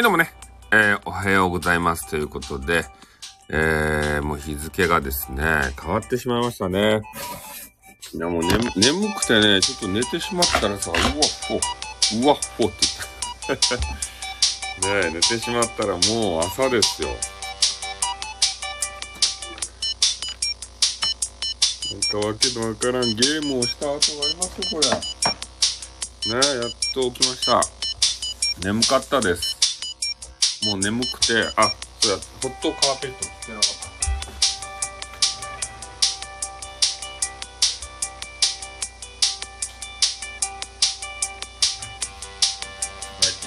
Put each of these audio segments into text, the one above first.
い、どうもね、えー、おはようございますということで、えー、もう日付がですね、変わってしまいましたね。いや、もう、ね、眠くてね、ちょっと寝てしまったらさ、うわっほ、うわっほって言って。ね、寝てしまったらもう朝ですよ。なんかわけのわからんゲームをした後がありますよ、これ。ね、やっと起きました。眠かったです。もう眠くて、あ、そうや、ホットカーペット着てなかった。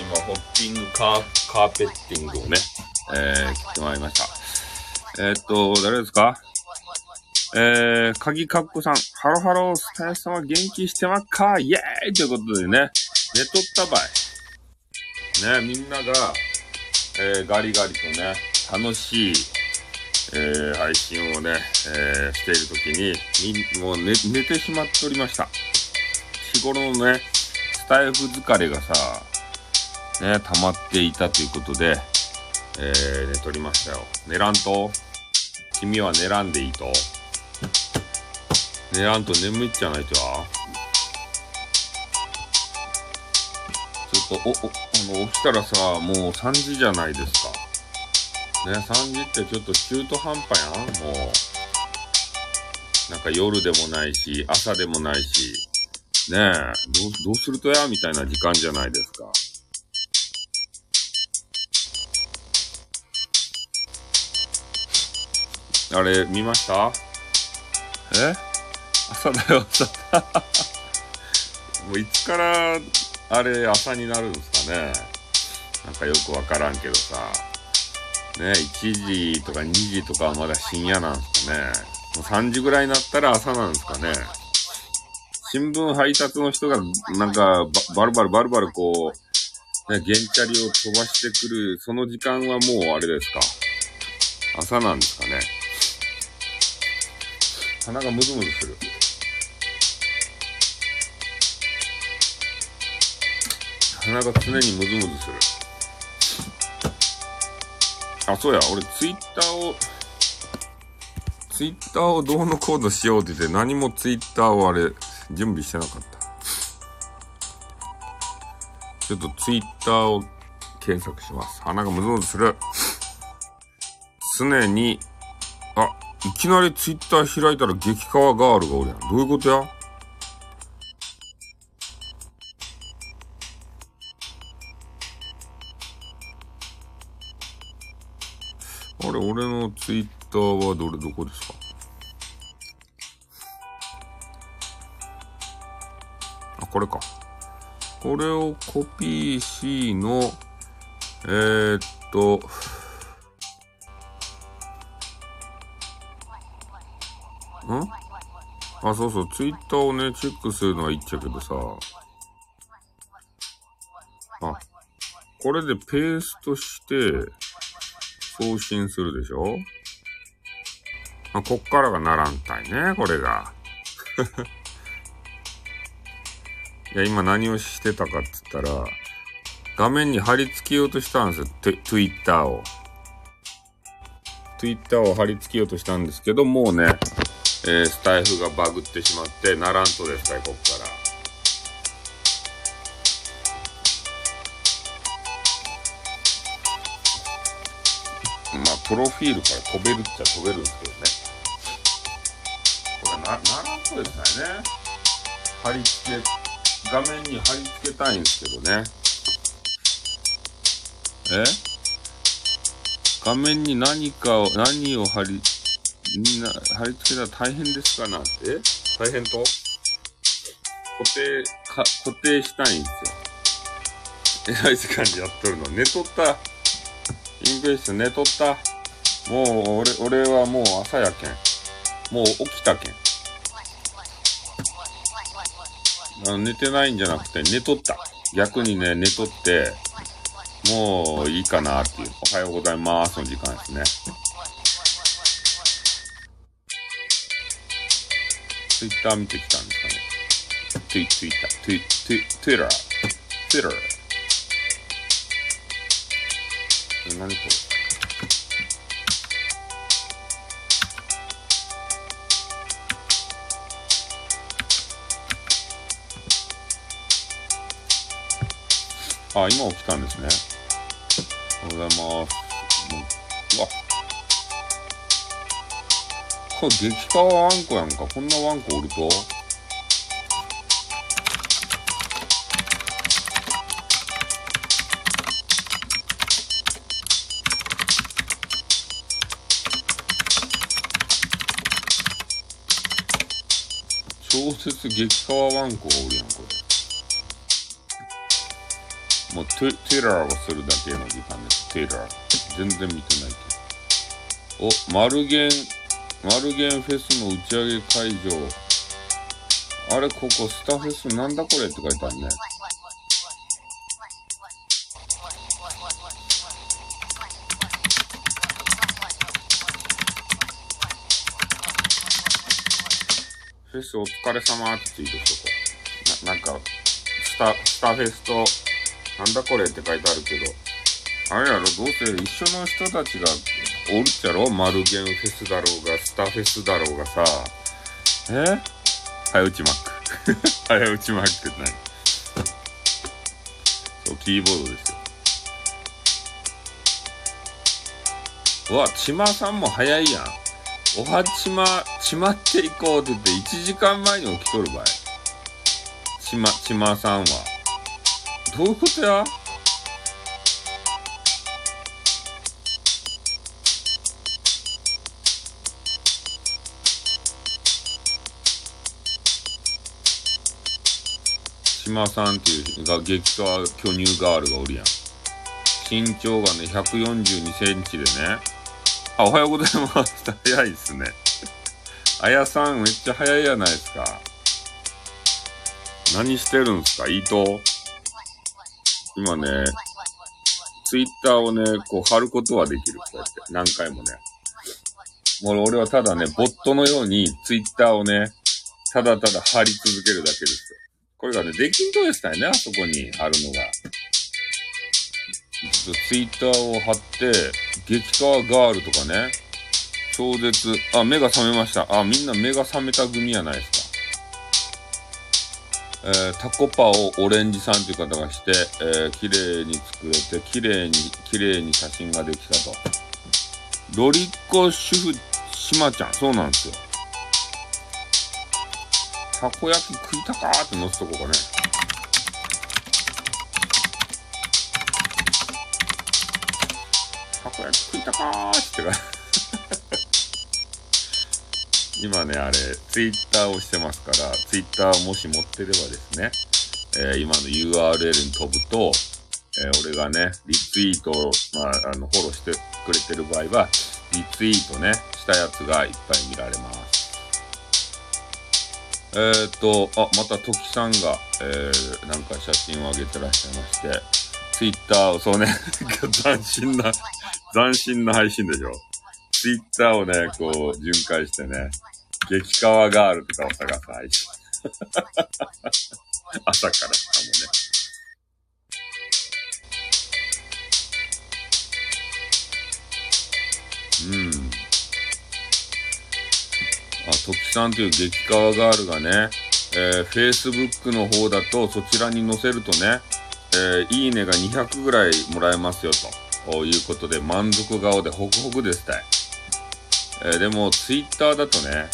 今、ホッピングカー、カーペッティングをね、えー、来てまいりました。えー、っと、誰ですか？えー、鍵かっこさん、ハロハロー、スタイルさんは元気してまっか？イェーイということでね、寝とったばい。ね、みんなが、えー、ガリガリとね、楽しい、えー、配信をね、えー、しているときに、もう寝、寝てしまっておりました。日頃のね、スタイフ疲れがさ、ね、溜まっていたということで、えー、寝とりましたよ。寝らんと？君は寝らんでいいと？寝らんと眠いっちゃないとは？と、お、お、あの、起きたらさ、もう3時じゃないですか。ね、3時ってちょっと中途半端やんもう。なんか夜でもないし、朝でもないし。ねえ、どう、どうするとや？みたいな時間じゃないですか。あれ、見ました？え？朝だよ、朝だ。もういつからあれ朝になるんですかねなんかよくわからんけどさ。ね、1時とか2時とかはまだ深夜なんですかね。もう3時ぐらいになったら朝なんですかね。新聞配達の人がなんかバルバルバルバルこう、ね、原チャリを飛ばしてくる、その時間はもうあれですか。朝なんですかね。鼻がムズムズする。鼻が常にムズムズする。あ、そうや、俺ツイッターを、ツイッターをどうのコードしようって言って何もツイッターをあれ、準備してなかった。ちょっとツイッターを検索します。鼻がムズムズする。常に、あ、いきなりツイッター開いたら激カワガールがおるやん。どういうことや？ツイッターはどれ、どこですか？あ、これか。これをコピーしの、えー、っと、ん？あ、そうそう、ツイッターをね、チェックするのはいいっちゃけどさ。あ、これでペーストして、送信するでしょ？ま、こっからがならんたいね、これが。いや、今何をしてたかっつったら、画面に貼り付けようとしたんですよ、Twitter を。Twitter を貼り付けようとしたんですけど、もうね、えー、スタイフがバグってしまって、ならんとですかこっから。プロフィールから飛べるっちゃ飛べるんですけどね。これな、ならんとですね。貼り付け、画面に貼り付けたいんですけどね。え？画面に何かを、何を貼り、みんな貼り付けたら大変ですかなんて？大変と？固定、か、固定したいんですよ。えらい時間にやっとるの。寝とった。インクレス寝とった。もう、俺、俺はもう朝やけん。もう起きたけん。あ寝てないんじゃなくて寝とった。逆にね、寝とって、もういいかなっていう。おはようございますの時間ですね。ツイッター見てきたんですかね。ツイ、ツイッター、ツイ、ツイ、ツイッター、ツイッター。何これあ、今起きたんですね。おはようございます。もううわ。これ激化ワンコやんか。こんなワンコおると超絶激化ワンコがおるやん、これ。もうテ、テラーをするだけの時間です。テラー。全然見てないけど。お、マルゲン、マルゲンフェスの打ち上げ会場。あれ、ここ、スタフェスなんだこれって書いてあるね。フェスお疲れ様ってツイートしとこう。な、なんか、スタ、スタフェスと、なんだこれって書いてあるけど、あれやろ、どうせ一緒の人たちがおるっちゃろ？マルゲンフェスだろうが、スタフェスだろうがさ、え？早打ちマック。早打ちマックって何？そう、キーボードですよ。うわ、ちまさんも早いやん。おはちま、ちまっていこうって言って1時間前に起きとるばい。ちま、ちまさんは。どういうことや？ちまさんっていうが激化巨乳ガールがおるやん。身長がね、142センチでね、あ、おはようございます。早いっすね。あやさんめっちゃ早いやないですか。何してるんすか？伊藤今ね、ツイッターをね、こう貼ることはできる。こうやって。何回もね。もう俺はただね、ボットのようにツイッターをね、ただただ貼り続けるだけですよ。これがね、できんとですね、あそこに貼るのが。ツイッターを貼って、激川ガールとかね、超絶、あ、目が覚めました。あ、みんな目が覚めた組やないですか。えー、タコパをオレンジさんという方がして、えー、綺麗に作れて、綺麗に、綺麗に写真ができたと。ロリッコ主婦、しまちゃん、そうなんですよ。たこ焼き食いたかーって乗せとこうかね。たこ焼き食いたかーって今ね、あれ、ツイッターをしてますから、ツイッターをもし持ってればですね、えー、今の URL に飛ぶと、えー、俺がね、リツイートを、まあ、あの、フォローしてくれてる場合は、リツイートね、したやつがいっぱい見られます。えー、っと、あ、また、トキさんが、えー、なんか写真を上げてらっしゃいまして、ツイッターを、そうね、斬新な、斬新な配信でしょ。ツイッターをね、こう、巡回してね、激川ガールとかを探す配信。朝からしかもね。うん。あ、トキさんという激川ガールがね、えー、Facebook の方だとそちらに載せるとね、えー、いいねが200ぐらいもらえますよということで満足顔でホクホクですたい。えー、でも Twitter だとね、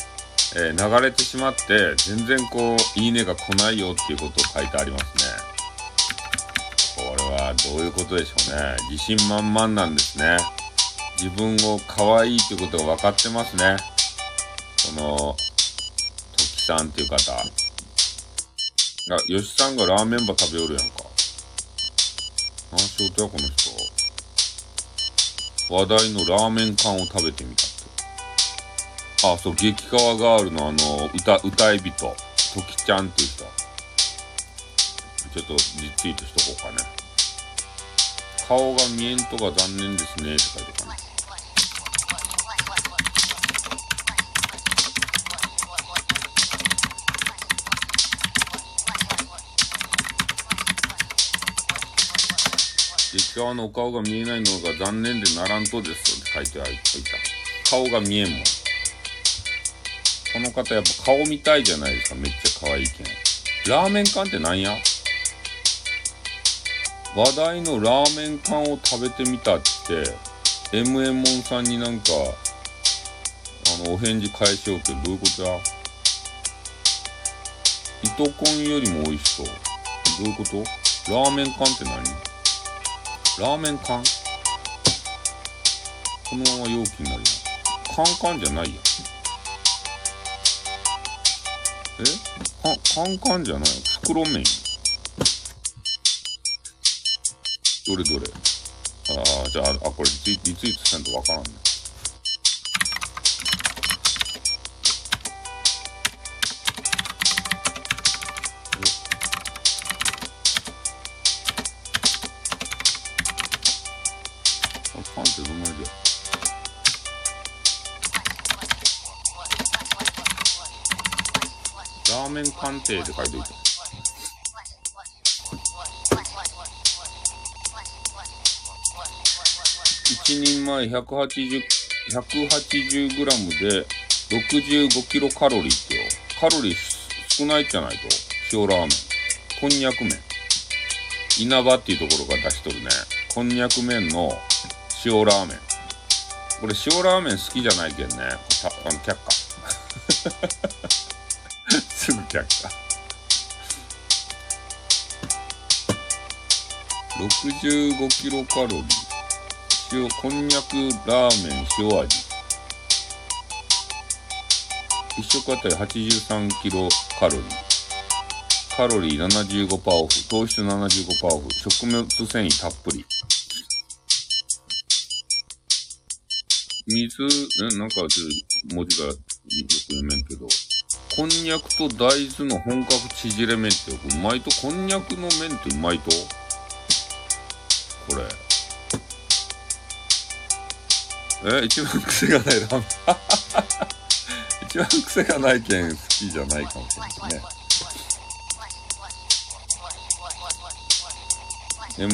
えー、流れてしまって全然こう、いいねが来ないよっていうことを書いてありますね。これはどういうことでしょうね。自信満々なんですね。自分を可愛いということが分かってますね。この、トキさんっていう方。あ、吉さんがラーメンば食べよるやんか。何仕事や、この人。話題のラーメン缶を食べてみた。あ、そう、激川ガールのあの、歌、歌い人、トキちゃんっていう人。ちょっとリツイートしとこうかね。顔が見えんとが残念ですね、って書いてかね。激川のお顔が見えないのが残念でならんとですって書いてあいた。顔が見えんもん。この方やっぱ顔見たいじゃないですか。めっちゃ可愛いけん。ラーメン缶ってなんや？話題のラーメン缶を食べてみたって、M エモンさんになんか、あの、お返事返しようけど、どういうことや？糸こんよりも美味しそう。どういうこと？ラーメン缶って何？ラーメン缶？このまま容器になるカンカンじゃないやえ？カンカンじゃない？袋麺。どれどれ？ああ、じゃあ、あ、これリツイートせんとわからんね。鑑定って書いておいた。1人前180、180g で65キロカロリーってよ。カロリー少ないじゃないと。塩ラーメン。こんにゃく麺。稲葉っていうところが出しとるね。こんにゃく麺の塩ラーメン。これ塩ラーメン好きじゃないけんね。あの、却下。すぐ却下。65キロカロリー。塩、こんにゃくラーメン塩味。一食あたり83キロカロリー。カロリー75%オフ。糖質75%オフ。食物繊維たっぷり。水、え、なんかちょっと文字がよく読めんけど。こんにゃくと大豆の本格縮れ麺ってうまいと、こんにゃくの麺ってうまいと？これ。え、一番癖がないラーメン。一番癖がないけん好きじゃないかもしれないね。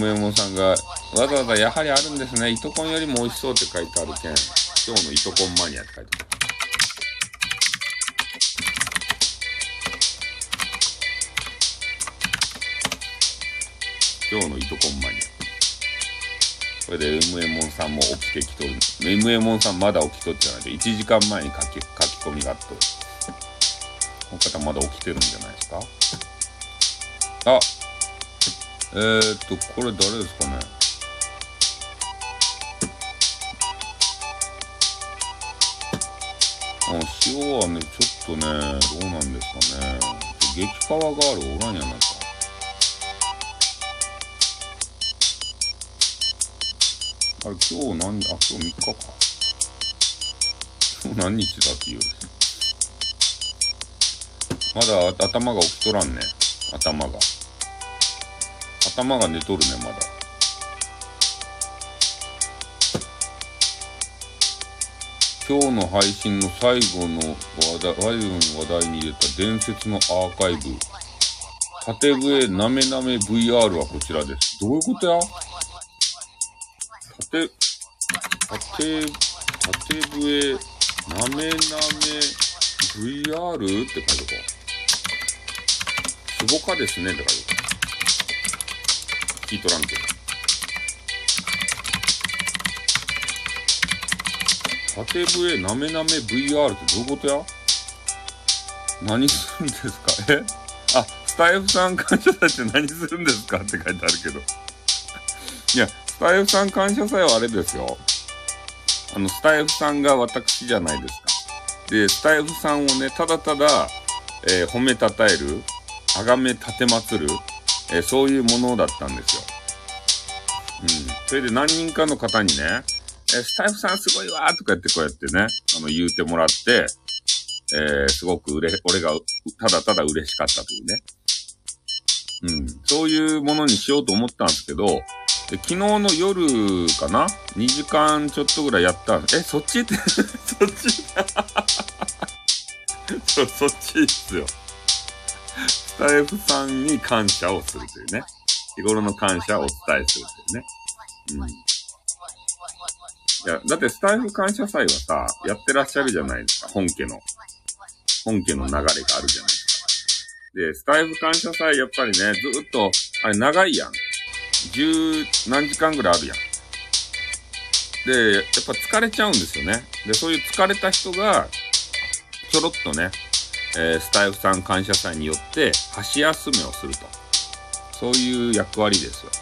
MM さんが、わざわざやはりあるんですね。糸こんよりも美味しそうって書いてあるけん。今日の糸こんマニアって書いてある。今日の糸こんマニア。これで M エモンさんも起きてきとる。M エモンさんまだ起きとってないで、1時間前に書き書き込みがあっとる。この方まだ起きてるんじゃないですか？あ、えー、っと、これ誰ですかね？あ、塩はね、ちょっとね、どうなんですかね。激川ガールおらんやないか。あれ、今日何、あ、今日3日か。今日何日だっていう。まだ頭が起きとらんね。頭が。頭が寝とるね、まだ。今日の配信の最後の話題、最後の話題に入れた伝説のアーカイブ。縦笛なめなめ VR はこちらです。どういうことや？縦、縦、縦笛、なめなめ VR って書いてこう。すごかですねって書いてこう。聞いとらんけど。縦笛なめなめ VR ってどういうことや？何するんですか？え？あ、スタイフさん感謝祭って何するんですか？って書いてあるけど。いや、スタイフさん感謝祭はあれですよ。あの、スタイフさんが私じゃないですか。で、スタイフさんをね、ただただ、えー、褒めたたえる、あがめ立てまつる、えー、そういうものだったんですよ。うん。それで何人かの方にね、えー、スタイフさんすごいわーとか言ってこうやってね、あの、言うてもらって、えー、すごくうれ、俺が、ただただ嬉しかったというね。うん。そういうものにしようと思ったんですけど、で昨日の夜かな ?2 時間ちょっとぐらいやったんえ、そっち？っ てそっち？そ、そっちっすよ。スタイフさんに感謝をするというね。日頃の感謝をお伝えするというね。うん。いや、だってスタイフ感謝祭はさ、やってらっしゃるじゃないですか、本家の。本家の流れがあるじゃないですか。で、スタイフ感謝祭やっぱりね、ずっと、あれ長いやん。十何時間ぐらいあるやん。で、やっぱ疲れちゃうんですよね。で、そういう疲れた人が、ちょろっとね、えー、スタイフさん感謝祭によって、箸休めをすると。そういう役割ですよ。だ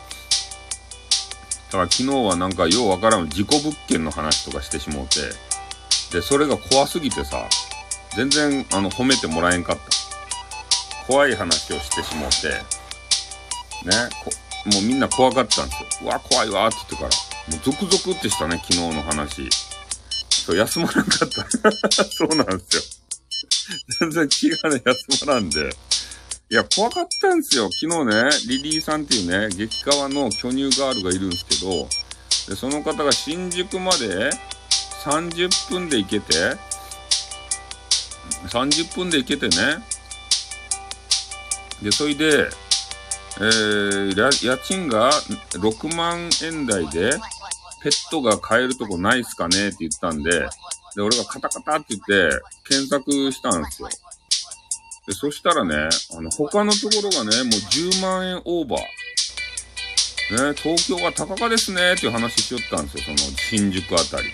から昨日はなんかようわからん事故物件の話とかしてしもうて、で、それが怖すぎてさ、全然あの褒めてもらえんかった。怖い話をしてしもうて、ね、もうみんな怖かったんですよ。うわ、怖いわって言ってから。もうゾクゾクってしたね、昨日の話。そう、休まらんかった。そうなんですよ。全然気がね、休まらんで。いや、怖かったんですよ。昨日ね、リリーさんっていうね、激川の巨乳ガールがいるんですけど、で、その方が新宿まで30分で行けて、30分で行けてね、で、それで、えー、家賃が6万円台で、ペットが買えるとこないっすかねって言ったんで、で、俺がカタカタって言って検索したんですよ。で、そしたらね、あの、他のところがね、もう10万円オーバー。ね、東京は高価ですねっていう話しよったんですよ、その新宿あたり。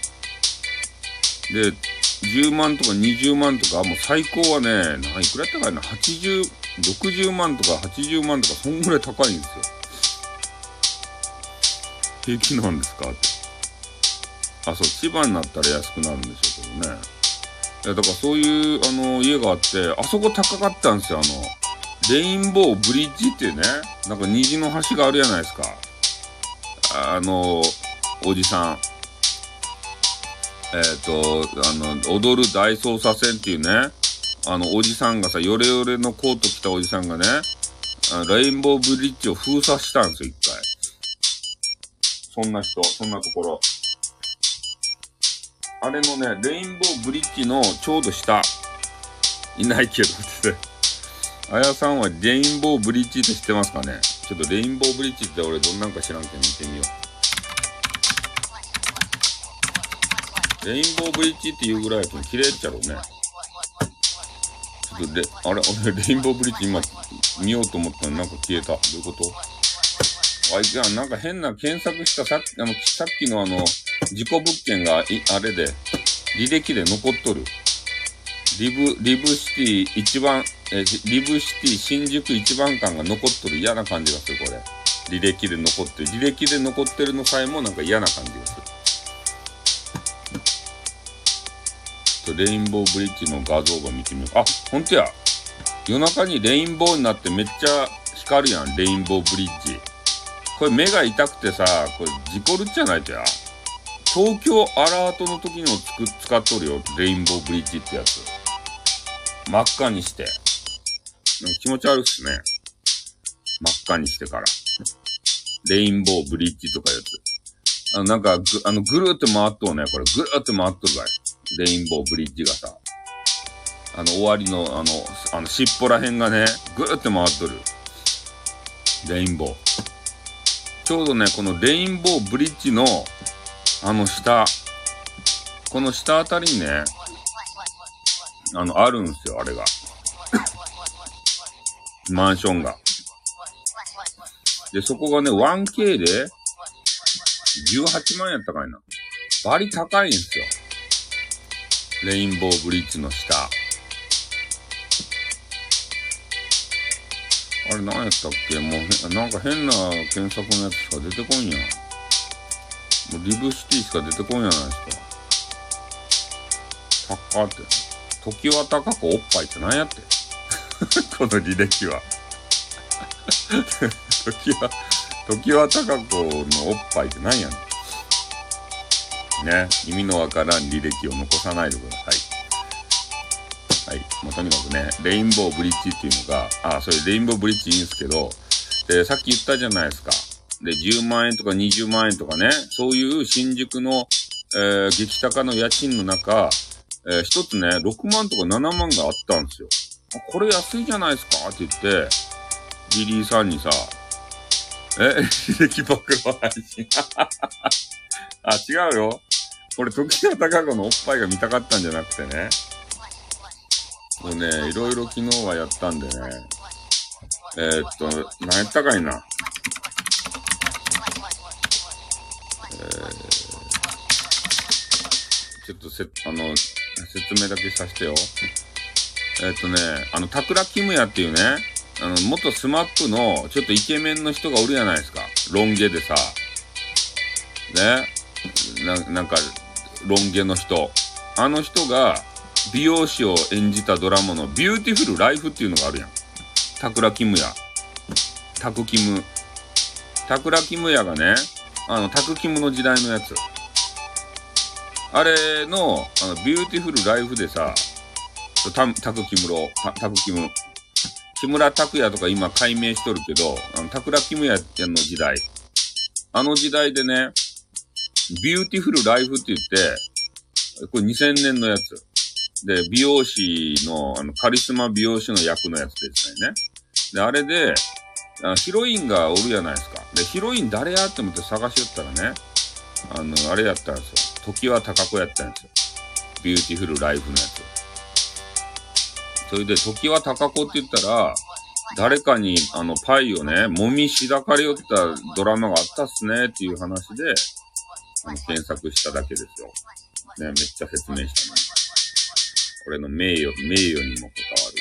で、10万とか20万とか、もう最高はね、何いくらやったかな ?80、60万とか80万とか、そんぐらい高いんですよ。平気なんですか？って。あ、そう、千葉になったら安くなるんでしょうけどね。いや、だからそういう、あの、家があって、あそこ高かったんですよ、あの、レインボーブリッジってね、なんか虹の橋があるじゃないですか。あの、おじさん。えっ、ー、と、あの、踊る大捜査線っていうね、あの、おじさんがさ、ヨレヨレのコート着たおじさんがね、レインボーブリッジを封鎖したんですよ、一回。そんな人、そんなところ。あれのね、レインボーブリッジのちょうど下、いないけどって。あやさんはレインボーブリッジって知ってますかね？ちょっとレインボーブリッジって俺どんなんか知らんけど見てみよう。レインボーブリッジっていうぐらいやと綺麗っちゃろうね。とレ、あれ、俺レインボーブリッジ今見ようと思ったのになんか消えた。どういうこと？あいつはなんか変な検索したさっき、あの、さっきのあの、事故物件が、あれで、履歴で残っとる。リブ、リブシティ一番、えリブシティ新宿一番館が残っとる嫌な感じがする、これ。履歴で残ってる。履歴で残ってるのさえもなんか嫌な感じがする。レインボーブリッジの画像が見てみよう。あ、ほんとや。夜中にレインボーになってめっちゃ光るやん、レインボーブリッジ。これ目が痛くてさ、これ事故るっちゃないとや。東京アラートの時にもつく使っとるよ。レインボーブリッジってやつ。真っ赤にして。気持ち悪いっすね。真っ赤にしてから。レインボーブリッジとかやつ。あの、なんか、ぐ、あの、ぐるーって回っとうね。これ、ぐるーって回っとるかい。レインボーブリッジがさ。あの、終わりの、あの、あの、尻尾らへんがね、ぐーって回っとる。レインボー。ちょうどね、このレインボーブリッジの、あの下、この下あたりにね、あの、あるんすよ、あれが。マンションが。で、そこがね、1K で、18万やったかいな。バリ高いんすよ。レインボーブリッジの下。あれ何やったっけ？もう、なんか変な検索のやつしか出てこんやん。もうリブシティしか出てこんやないですか。高って。時は高くおっぱいって何やって？この履歴は。時は、時は高子のおっぱいって何やねん。ね。意味のわからん履歴を残さないでください。はい。もうとにかくね、レインボーブリッジっていうのが、あ、それレインボーブリッジいいんですけど、で、さっき言ったじゃないですか。で、10万円とか20万円とかね、そういう新宿の、えー、激高の家賃の中、えー、一つね、6万とか7万があったんですよ。これ安いじゃないですか？って言って、リリーさんにさ、え、秀樹暴露配信。あ、違うよ。俺、時の高子のおっぱいが見たかったんじゃなくてね。もうね、いろいろ昨日はやったんでね。えー、っと、何やったかいな。えー、ちょっとせ、あの、説明だけさせてよ。えー、っとね、あの、桜キムヤっていうね、あの、元スマップのちょっとイケメンの人がおるじゃないですか。ロン毛でさ。ね。ななんか、ロン毛の人。あの人が、美容師を演じたドラマのビューティフルライフっていうのがあるやん。タクラキムヤ。タクキム。タクラキムヤがね、あの、タクキムの時代のやつ。あれの、あの、ビューティフルライフでさ、タタクキムロ、タクキム。木村拓哉とか今改名しとるけど、あの、タクラキムヤの時代。あの時代でね、ビューティフルライフって言って、これ2000年のやつ。で、美容師の、あの、カリスマ美容師の役のやつですね。で、あれで、あヒロインがおるじゃないですか。で、ヒロイン誰や？って思って探しよったらね、あの、あれやったんですよ。常盤貴子やったんですよ。ビューティフルライフのやつ。それで、常盤貴子って言ったら、誰かに、あの、パイをね、もみしだかれよったドラマがあったっすね、っていう話で、検索しただけですよ。ね、めっちゃ説明したのに。これの名誉、名誉にも関わる。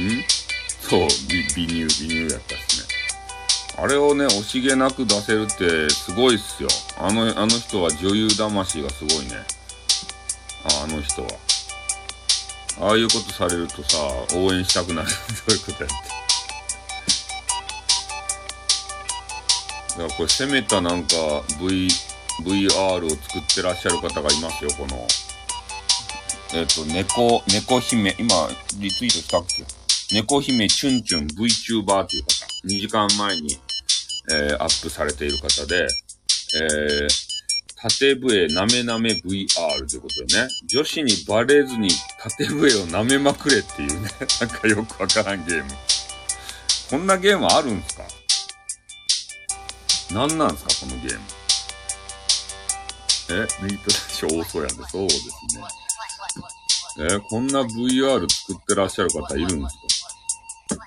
ん？そう、美、美乳、美乳やったしね。あれをね、惜しげなく出せるってすごいっすよ。あの、あの人は女優魂がすごいね。あ、あの人は。ああいうことされるとさ、応援したくなる。どういうことやって。だからこれ攻めたなんか V、VR を作ってらっしゃる方がいますよ、この。えっ、ー、と、猫、猫姫、今、リツイートしたっけ？猫姫チュンチュン VTuber という方。2時間前に、えー、アップされている方で、えー、縦笛なめなめ VR ということでね、女子にバレずに縦笛を舐めまくれっていうね、なんかよくわからんゲーム。こんなゲームあるんすか？何なんすか、このゲーム？え、ミートダッシュ多そうやんで、そうですね。えこんな VR 作ってらっしゃる方いるんですか？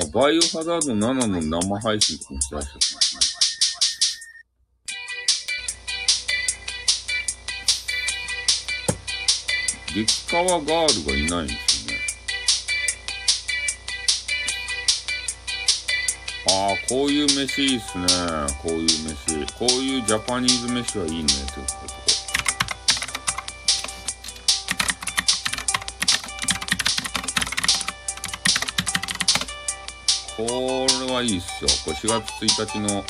あ、バイオハザード7の生配信とかもしてらっしゃるんですね。激川ガールがいないんですよねああ、こういう飯いいっすね。こういう飯。こういうジャパニーズ飯はいいね。ってこれはいいっすよ。これ4月1日の、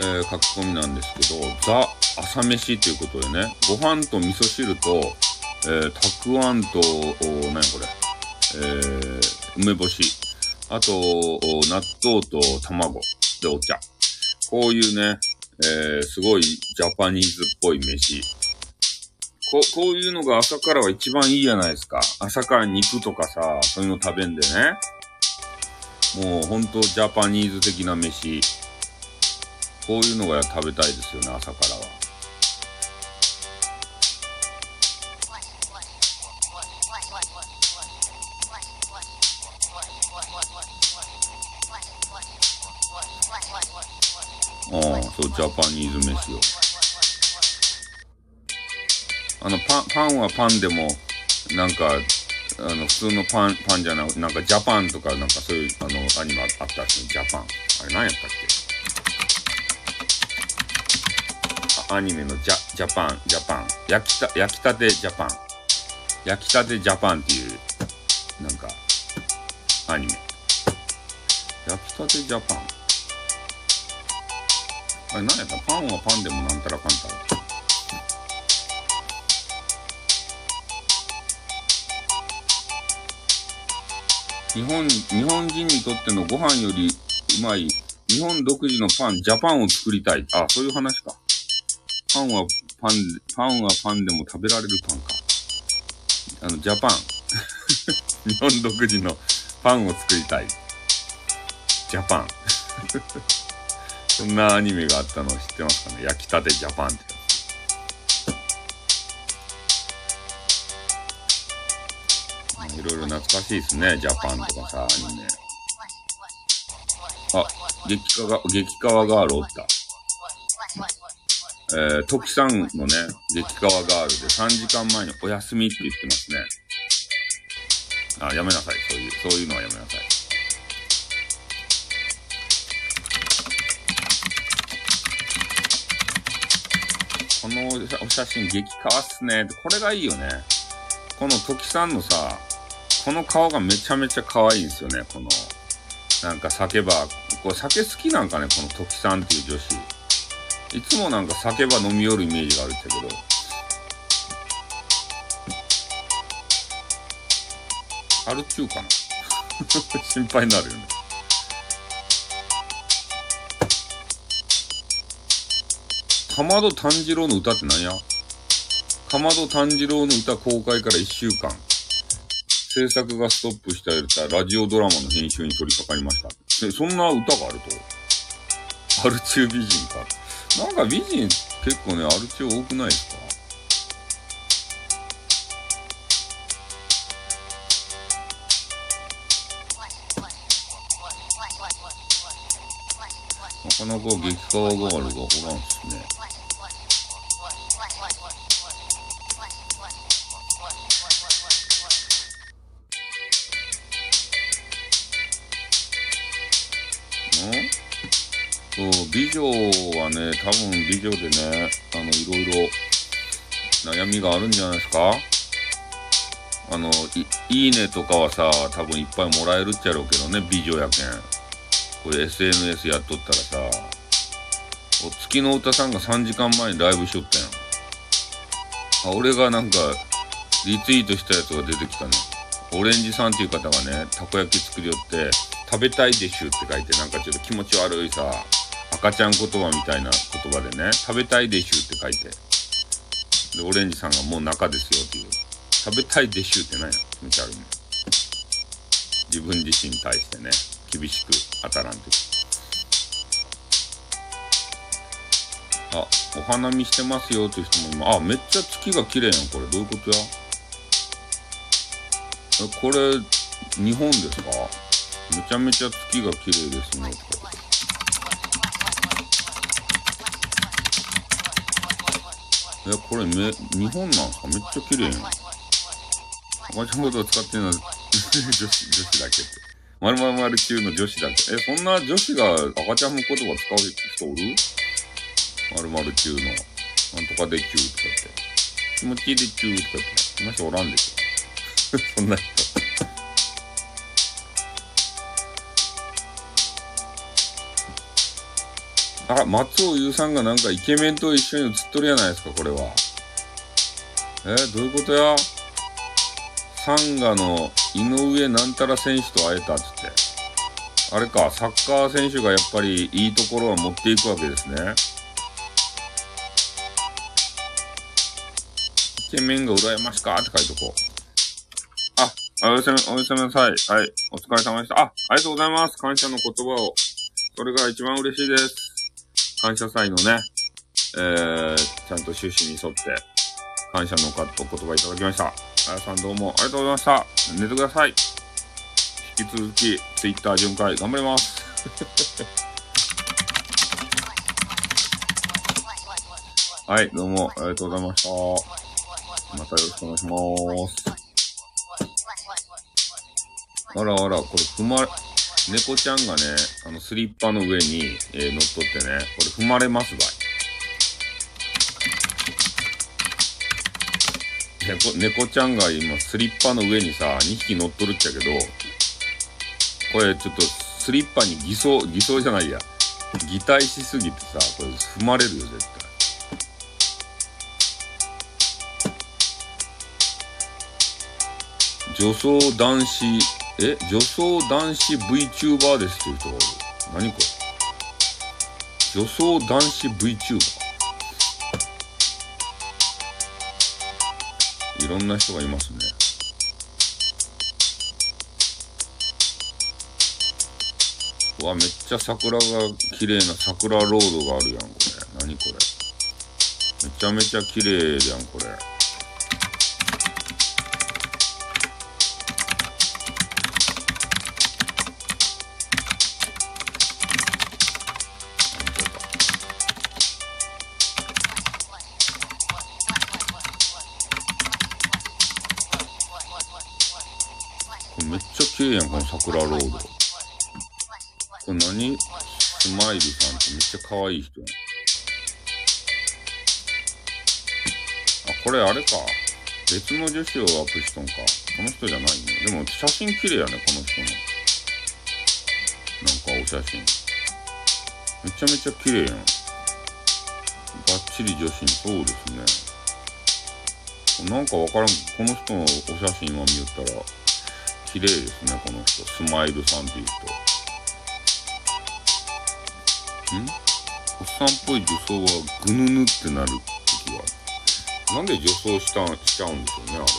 えー、書き込みなんですけど、ザ朝飯。ということでね、ご飯。と味噌汁と、えー、たくあんと、何これ、えー、梅干し。あと、納豆と卵でお茶。こういうね、えー、すごいジャパニーズっぽい飯。こ、こういうのが朝からは一番いいじゃないですか。朝から肉とかさ、そういうの食べんでね。もうほんとジャパニーズ的な飯。こういうのが食べたいですよね、朝からは。そう、 Japanese 飯を。あの、パン、パンはパンでも、なんか、あの、普通のパン、パンじゃなくなんかジャパンとか、なんかそういう、あの、アニメあったっすジャパン。あれ何やったっけ？アニメのジャ、ジャパン、ジャパン。焼きた、焼きたてジャパン。焼きたてジャパンっていう、なんか、アニメ。焼きたてジャパン。あれ何やったパンはパンでもなんたらかんたら。日本、日本人にとってのご飯よりうまい日本独自のパン、ジャパンを作りたい。あ、そういう話か。パンはパン、パンはパンでも食べられるパンか。あの、ジャパン。日本独自のパンを作りたい。ジャパン。そんなアニメがあったの知ってますかね？焼きたてジャパンってやつ。いろいろ懐かしいですね。ジャパンとかさ、アニメ。あ、激化が、激川ガールおった。えー、トキさんのね、激川ガールで3時間前にお休みって言ってますね。あ、やめなさい。そういう、そういうのはやめなさい。お写真激川っすね。これがいいよね。このトキさんのさ、この顔がめちゃめちゃ可愛いんですよね。この、なんか酒ば、これ酒好きなんかね、このトキさんっていう女子。いつもなんか酒ば飲み寄るイメージがあるんだけど。あるっちゅうかな 心配になるよね。かまど炭治郎の歌って何や？かまど炭治郎の歌公開から1週間。制作がストップした歌、ラジオドラマの編集に取り掛かりました。で、そんな歌があると？アル中美人か。なんか美人結構ね、アル中多くないですか？なかなか激川ガールがおらんすね。そう、美女はね、多分美女でね、あの、いろいろ悩みがあるんじゃないですか？あの、い、いいねとかはさ、多分いっぱいもらえるっちゃろうけどね、美女やけん。これ SNS やっとったらさ、お月の歌さんが3時間前にライブしよったやん。あ、俺がなんか、リツイートしたやつが出てきたね。オレンジさんっていう方がね、たこ焼き作りよって、食べたいでしゅって書いて、なんかちょっと気持ち悪いさ、赤ちゃん言葉みたいな言葉でね、食べたいでしゅって書いて。で、オレンジさんがもう中ですよっていう。食べたいでしゅって何や気持ち悪いね。自分自身に対してね、厳しく当たらんと。あ、お花見してますよっていう人も今、あ、めっちゃ月が綺麗やん、これ。どういうことや？え、これ、日本ですか？めちゃめちゃ月が綺麗ですね。え、これめ、日本なんすか？めっちゃ綺麗やん。赤ちゃんことを使ってるのは 女子、女子だけって。まるまるまる中の女子だけ。え、そんな女子が赤ちゃんの言葉使う人おる？まるまる中の、なんとかで中とかって。気持ちいいで中とかって。そんな人おらんでしょ。そんな人。あ、松尾優さんがなんかイケメンと一緒に写っとるやないですか、これは。えー、どういうことや？サンガの井上なんたら選手と会えたっつって。あれか、サッカー選手がやっぱりいいところは持っていくわけですね。イケメンが羨ましかって書いとこう。あ、おやすみ、おやすみなさい。はい。お疲れ様でした。あ、ありがとうございます。感謝の言葉を。それが一番嬉しいです。感謝祭のね、えー、ちゃんと趣旨に沿って、感謝のお言葉いただきました。あやさんどうもありがとうございました。寝てください。引き続き、ツイッター巡回頑張ります。はい、どうもありがとうございました。またよろしくお願いします。あらあら、これ踏まれ、猫ちゃんがね、あの、スリッパの上に、えー、乗っ取ってね、これ踏まれますばい。猫、猫ちゃんが今、スリッパの上にさ、2匹乗っとるっちゃけど、これちょっと、スリッパに偽装、偽装じゃないや。擬態しすぎてさ、これ踏まれるよ、絶対。女装男子え、女装男子 VTuber ですっていう人がおる。何これ？女装男子 VTuber? いろんな人がいますね。うわ、めっちゃ桜が綺麗な桜ロードがあるやん、これ。何これ。めちゃめちゃ綺麗やん、これ。めっちゃ綺麗やん、この桜ロード。これ何？スマイルさんってめっちゃ可愛い人やん。あ、これあれか。別の女子をアップしとんか。この人じゃないね。でも写真綺麗やね、この人の。なんかお写真。めちゃめちゃ綺麗やん。バッチリ女子にそうですね。なんかわからん。この人のお写真は見よったら、綺麗ですね、この人。スマイルさんっていう人。ん？おっさんっぽい女装はぐぬぬってなる時はある。なんで女装したしちゃうんでしょうね、あれって。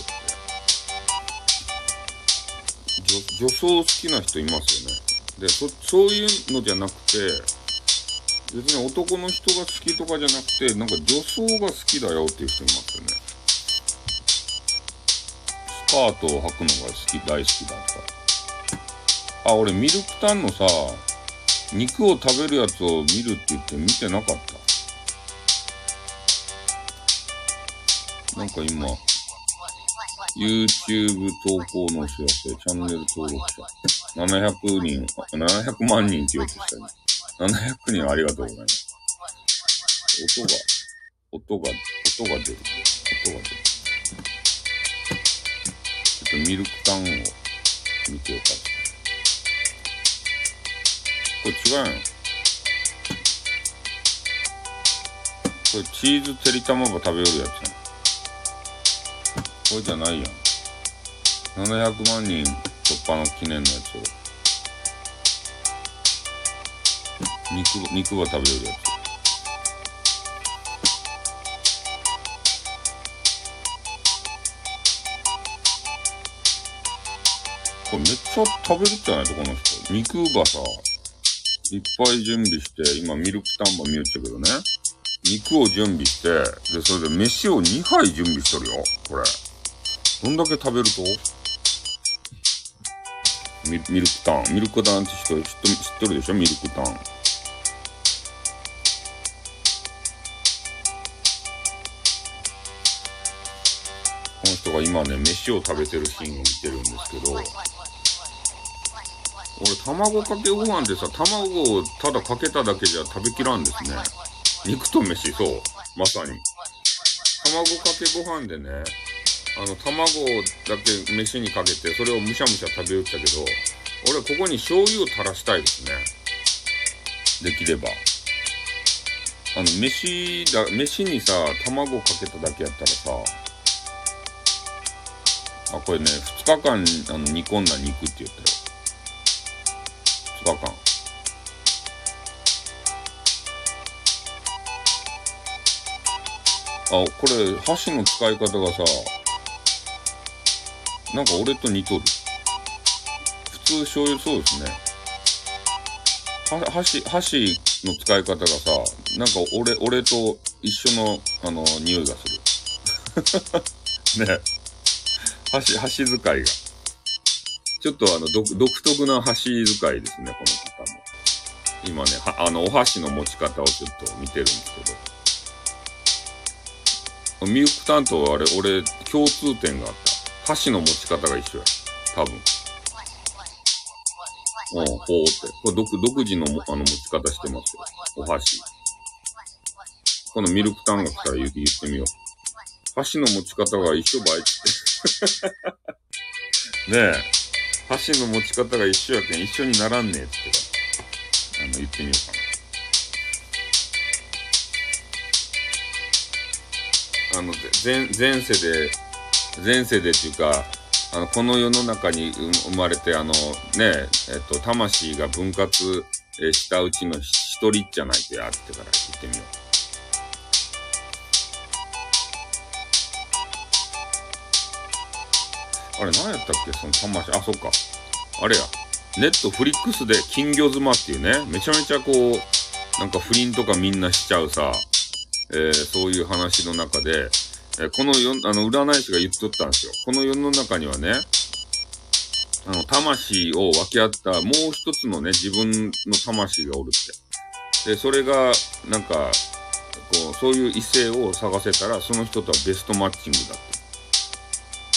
女女装好きな人いますよね。で、そ、そういうのじゃなくて、別に男の人が好きとかじゃなくて、なんか女装が好きだよっていう人いますよね。カートを履くのが好き、大好きだとか。あ、俺ミルクタンのさ、肉を食べるやつを見るって言って見てなかった。なんか今、YouTube 投稿のお知らせ、チャンネル登録者、700人、700万人って言おうとしたね。700人ありがとうございます。音が、音が、音が出る。音が出る。とミルクタンを見てよかった。これ違うやん。これチーズてりたまば食べよるやつやん。これじゃないやん。700万人突破の記念のやつを。肉、肉ば食べよるやつ。これめっちゃ食べるじゃないと、この人。肉ばさ、いっぱい準備して、今ミルクタンバ見よっちゃけどね。肉を準備して、で、それで飯を2杯準備しとるよ。これ。どんだけ食べると？ミミルクタン。ミルクタンって人知っ知っとるでしょ？ミルクタン。この人が今ね、飯を食べてるシーンを見てるんですけど、俺、卵かけご飯でさ、卵をただかけただけじゃ食べきらんですね。肉と飯、そう。まさに。卵かけご飯でね、あの、卵だけ飯にかけて、それをむしゃむしゃ食べよったけど、俺、ここに醤油を垂らしたいですね。できれば。あの、飯だ、飯にさ、卵かけただけやったらさ、あ、これね、2日間、あの、煮込んだ肉って言ったよ。2日間。あ、これ、箸の使い方がさ、なんか俺と似とる。普通醤油そうですね。は、箸、箸の使い方がさ、なんか俺、俺と一緒の、あの、匂いがする。ね。箸、箸使いが。ちょっとあの、独独特な箸使いですね、この方も。今ね、はあの、お箸の持ち方をちょっと見てるんですけど。ミルク担当はあれ、俺、共通点があった。箸の持ち方が一緒や。多分。うん、こうって。これ独、独自のあの持ち方してますよ。お箸。このミルクタンが来たら言って言ってみよう。箸の持ち方が一緒ばいって。ねえ。箸の持ち方が一緒やけん一緒にならんねえって。あの、言ってみようかな。あの、前、前世で、前世でっていうか、あの、この世の中に生生まれて、あの、ね、えっと、魂が分割えーしたうちの一人じゃないとやってから言ってみよう。あれ、何やったっけ？その魂。あ、そっか。あれや。ネットフリックスで金魚妻っていうね、めちゃめちゃこう、なんか不倫とかみんなしちゃうさ、えー、そういう話の中で、えー、このよ、あの、占い師が言っとったんですよ。この世の中にはね、あの、魂を分け合ったもう一つのね、自分の魂がおるって。で、それが、なんか、こう、そういう異性を探せたら、その人とはベストマッチングだって。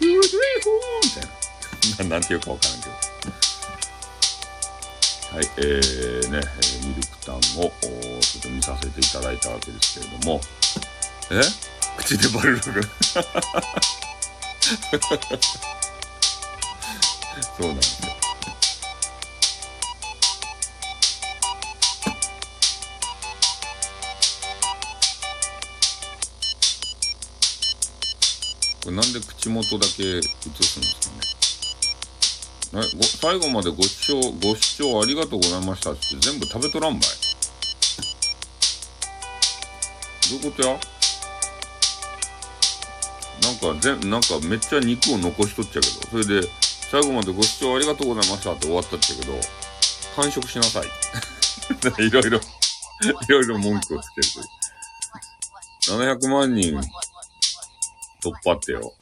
ーズイホーみたいな。ななんていうかわからんけど。はい、えー、ね、えーミルクタンをちょっと見させていただいたわけですけれども、え？口でバルルルそうなんですよ。これなんで口元だけ映すんですかね。えご最後までご視聴、ご視聴ありがとうございました。って全部食べとらんばい。どういうことや？なんかぜなんかめっちゃ肉を残しとっちゃけど、それで最後までご視聴ありがとうございました。って終わったっちゃけど、完食しなさい。いろいろ、いろいろ文句をつけるという。700万人突破ってよ。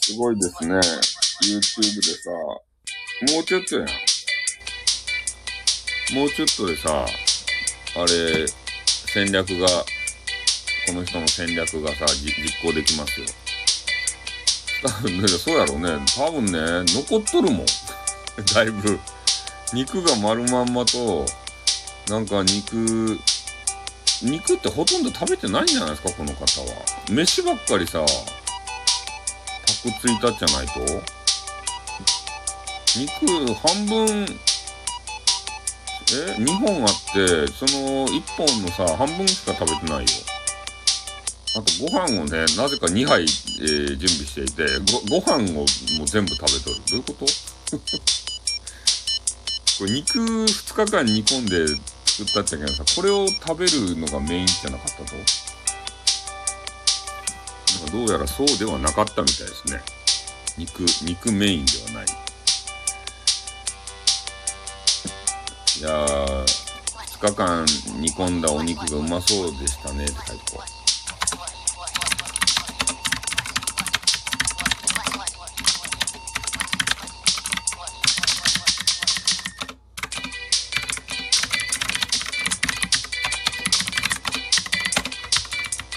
すごいですね。YouTube でさ、もうちょっとやん。もうちょっとでさ、あれ、戦略が、この人の戦略がさ、実行できますよ。多分ね、そうやろうね。多分ね、残っとるもん。だいぶ。肉が丸まんまと、なんか肉、肉ってほとんど食べてないんじゃないですか、この方は。飯ばっかりさ、パクついたじゃないと。肉半分、え ?2 本あって、その1本のさ、半分しか食べてないよ。あとご飯をね、なぜか2杯、えー準備していて、ご、ご飯をもう全部食べとる。どういうこと？これ肉2日間煮込んで作ったっちゃけどさ、これを食べるのがメインじゃなかったと？なんかどうやらそうではなかったみたいですね。肉、肉メインではない。いやー、2日間煮込んだお肉がうまそうでしたねって書いてこう。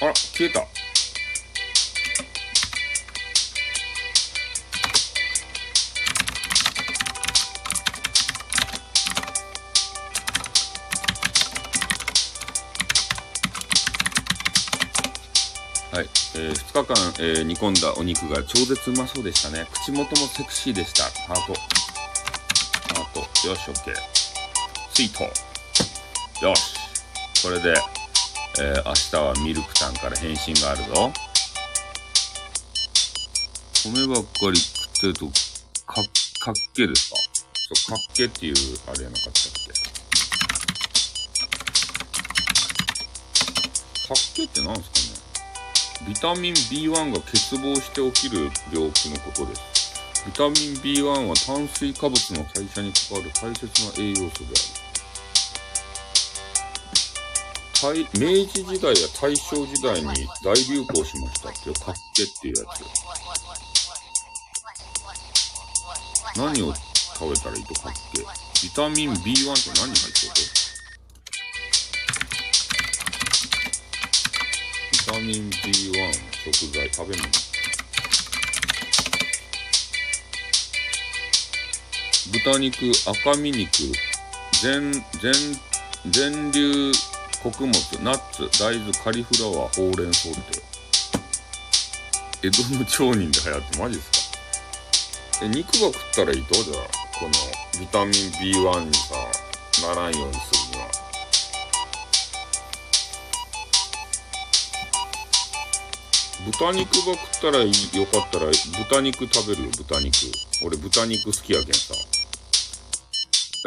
あら、消えた。はい、えー、2日間、えー煮込んだお肉が超絶うまそうでしたね。口元もセクシーでした。ハート。ハート。よし、オッケー。スイート。よし。これで、えー明日はミルクタンから返信があるぞ。米ばっかり食ってると、か、かっけですか？そう、かっけっていう、あれやなかったっけ？かっけってなんすかね？ビタミン B1 が欠乏して起きる病気のことです。ビタミン B1 は炭水化物の代謝に関わる大切な栄養素である。明治時代や大正時代に大流行しました。っていうかっけっていうやつ。何を食べたらいいとかっけビタミン B1 って何入ってる？ビタミン B1 食材食べ物。豚肉赤身肉全全全粒穀物ナッツ大豆カリフラワーほうれん草って江戸の町人で流行ってマジですか？え、肉が食ったらいいとじゃあ、このビタミン B1 にさ、ならんようにするには。豚肉が食ったらいいよかったら、豚肉食べるよ、豚肉。俺豚肉好きやけんさ。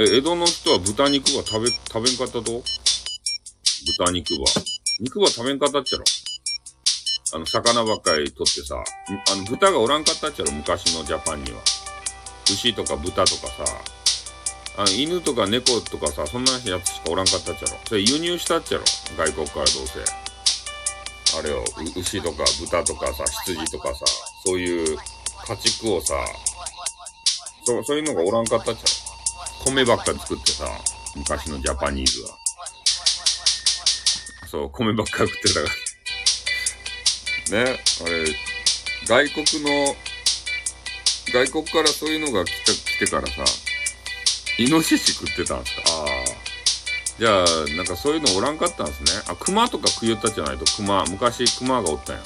え、江戸の人は豚肉は食べ、食べんかったと？豚肉は。肉は食べんかったっちゃろ。あの、魚ばっかり取ってさ、あの、豚がおらんかったっちゃろ、昔のジャパンには。牛とか豚とかさ、あの、犬とか猫とかさ、そんなやつしかおらんかったっちゃろ。それ輸入したっちゃろ、外国からどうせ。あれよ、牛とか豚とかさ、羊とかさ、そういう家畜をさ、そう、そういうのがおらんかったっちゃう。米ばっかり作ってさ、昔のジャパニーズは。そう、米ばっか食ってたから。ね、あれ、外国の、外国からそういうのが来て、来てからさ、イノシシ食ってたんですか？ああ。じゃあ、なんかそういうのおらんかったんですね。あ、熊とか食いよったじゃないと、熊。昔熊がおったんや。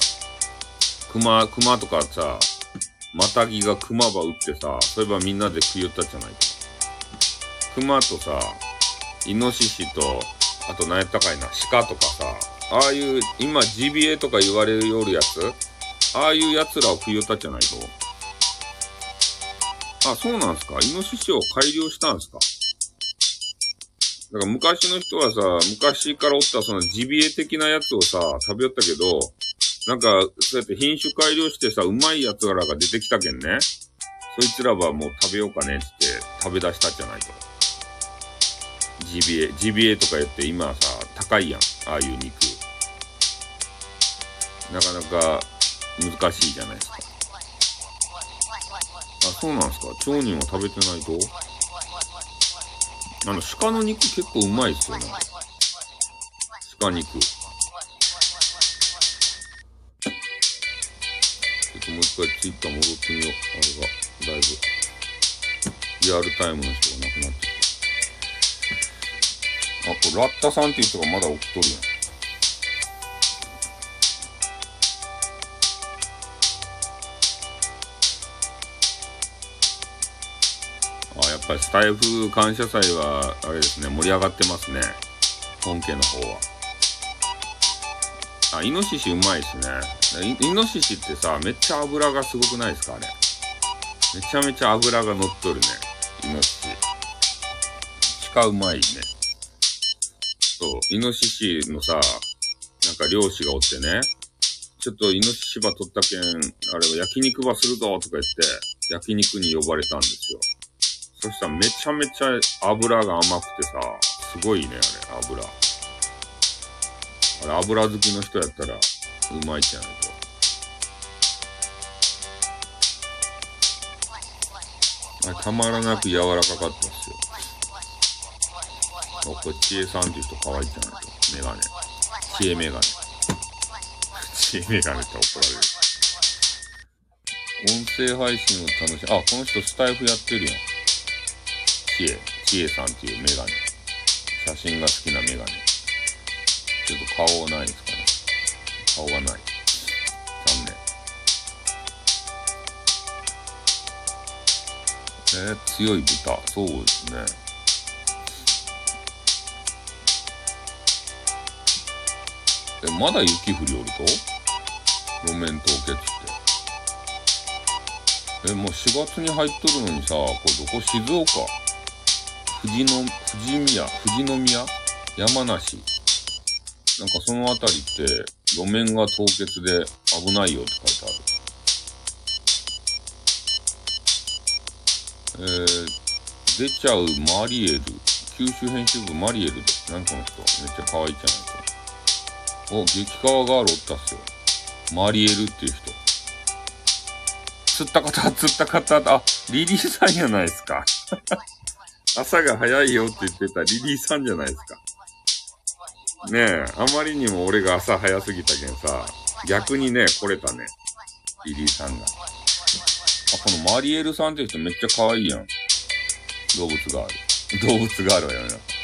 熊、熊とかさ、またぎが熊ば撃ってさ、そういえばみんなで食いよったじゃないと。熊とさ、イノシシと、あと何やったかいな、鹿とかさ、ああいう、今ジビエとか言われるよるやつああいう奴らを食いよったじゃないと。あ、そうなんすか？イノシシを改良したんすか？だから昔の人はさ、昔からおったそのジビエ的なやつをさ、食べよったけど、なんか、そうやって品種改良してさ、うまいやつらが出てきたけんね。そいつらはもう食べようかねって食べ出したじゃないと。ジビエ、ジビエとか言って今さ、高いやん。ああいう肉。なかなか難しいじゃないですか。あ、そうなんですか。町人は食べてないと？あの、鹿の肉結構うまいっすよね。鹿肉。ちょっともう一回ツイッター戻ってみよう。あれが、だいぶ、リアルタイムの人が亡くなって。あ、これ、ラッタさんっていう人がまだ起きとるやん。やっぱりスタイフ感謝祭は、あれですね、盛り上がってますね。本家の方は。あ、イノシシうまいっすねイ。イノシシってさ、めっちゃ油がすごくないですかあれ。めちゃめちゃ油が乗っとるね。イノシシ。鹿うまいね。そう、イノシシのさ、なんか漁師がおってね、ちょっとイノシシば取ったけん、あれは焼肉ばするぞとか言って、焼肉に呼ばれたんですよ。そしたらめちゃめちゃ油が甘くてさ、すごいね、あれ、油。あれ、油好きの人やったら、うまいじゃないと。あれ、たまらなく柔らかかったっすよ。あ、これ、ちえさんっていう人可愛いじゃないと。メガネ。ちえメガネ。ちえメガネ。って怒られる。音声配信を楽しい。あ、この人スタイフやってるやん。ちえ、ちえさんっていうメガネ。写真が好きなメガネ。ちょっと顔ないですかね。顔がない。残念。えー、強い豚。そうですね。え、まだ雪降りおると？路面凍結って。え、もう4月に入っとるのにさ、これどこ？静岡富士の、富士宮、富士宮？山梨なんかその辺りって路面が凍結で危ないよって書いてある。えー、出ちゃうマリエル。九州編集部マリエルです。何この人。めっちゃ可愛いじゃないですか。お、激川ガールおったっすよ。マリエルっていう人。釣った方、釣った方、あ、リリーさんじゃないですか。朝が早いよって言ってたリリーさんじゃないですか。ねえ、あまりにも俺が朝早すぎたけんさ、逆にね、来れたね。リリーさんが。あ、このマリエルさんって人めっちゃ可愛いやん。動物がある。動物があるわよね。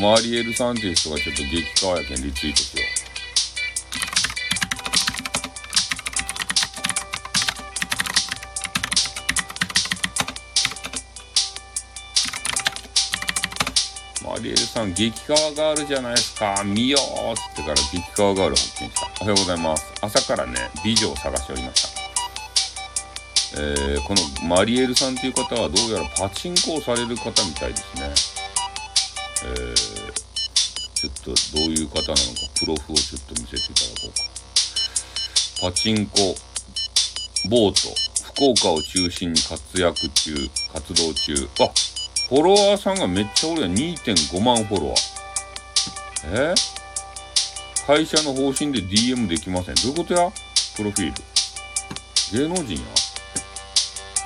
マリエル・サンチェスとかちょっと激川やけんリツイートしよう。マリエルさん、激川ガールじゃないですか。見ようっつってから激川ガール発見した。おはようございます。朝からね、美女を探しておりました。えー、このマリエルさんという方はどうやらパチンコをされる方みたいですね。えー、ちょっとどういう方なのか、プロフをちょっと見せていただこうか。パチンコ、ボート、福岡を中心に活躍中、活動中。あ、フォロワーさんがめっちゃおるやん。2.5万フォロワー。え？会社の方針で DM できません。どういうことや？プロフィール。芸能人や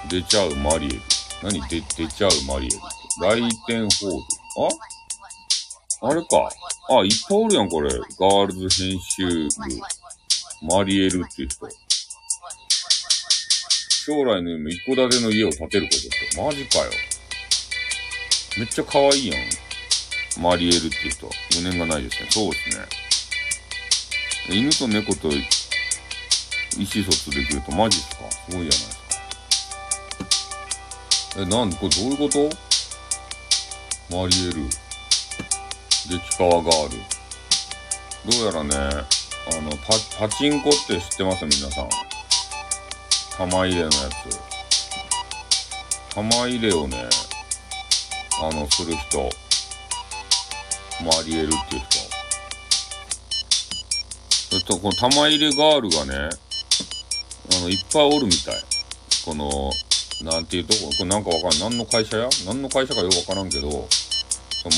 出ちゃうマリエル。何？出、出ちゃうマリエル。来店ホール。あ？あれか。あ、いっぱいおるやん、これ。ガールズ編集部。マリエルっていう人。将来の夢、一戸建ての家を建てることって。マジかよ。めっちゃ可愛いやん。マリエルっていう人。4年がないですね。そうですね。犬と猫と意思疎通できるとマジっすか？すごいじゃないですか。え、なんで？これどういうこと？マリエル。激川ガール。どうやらね、あの、パ、パチンコって知ってます？皆さん。玉入れのやつ。玉入れをね、あの、する人。マリエルっていう人。えっと、この玉入れガールがね、あの、いっぱいおるみたい。この、なんていうとこ、これなんかわかんない。何の会社や？何の会社かよくわからんけど、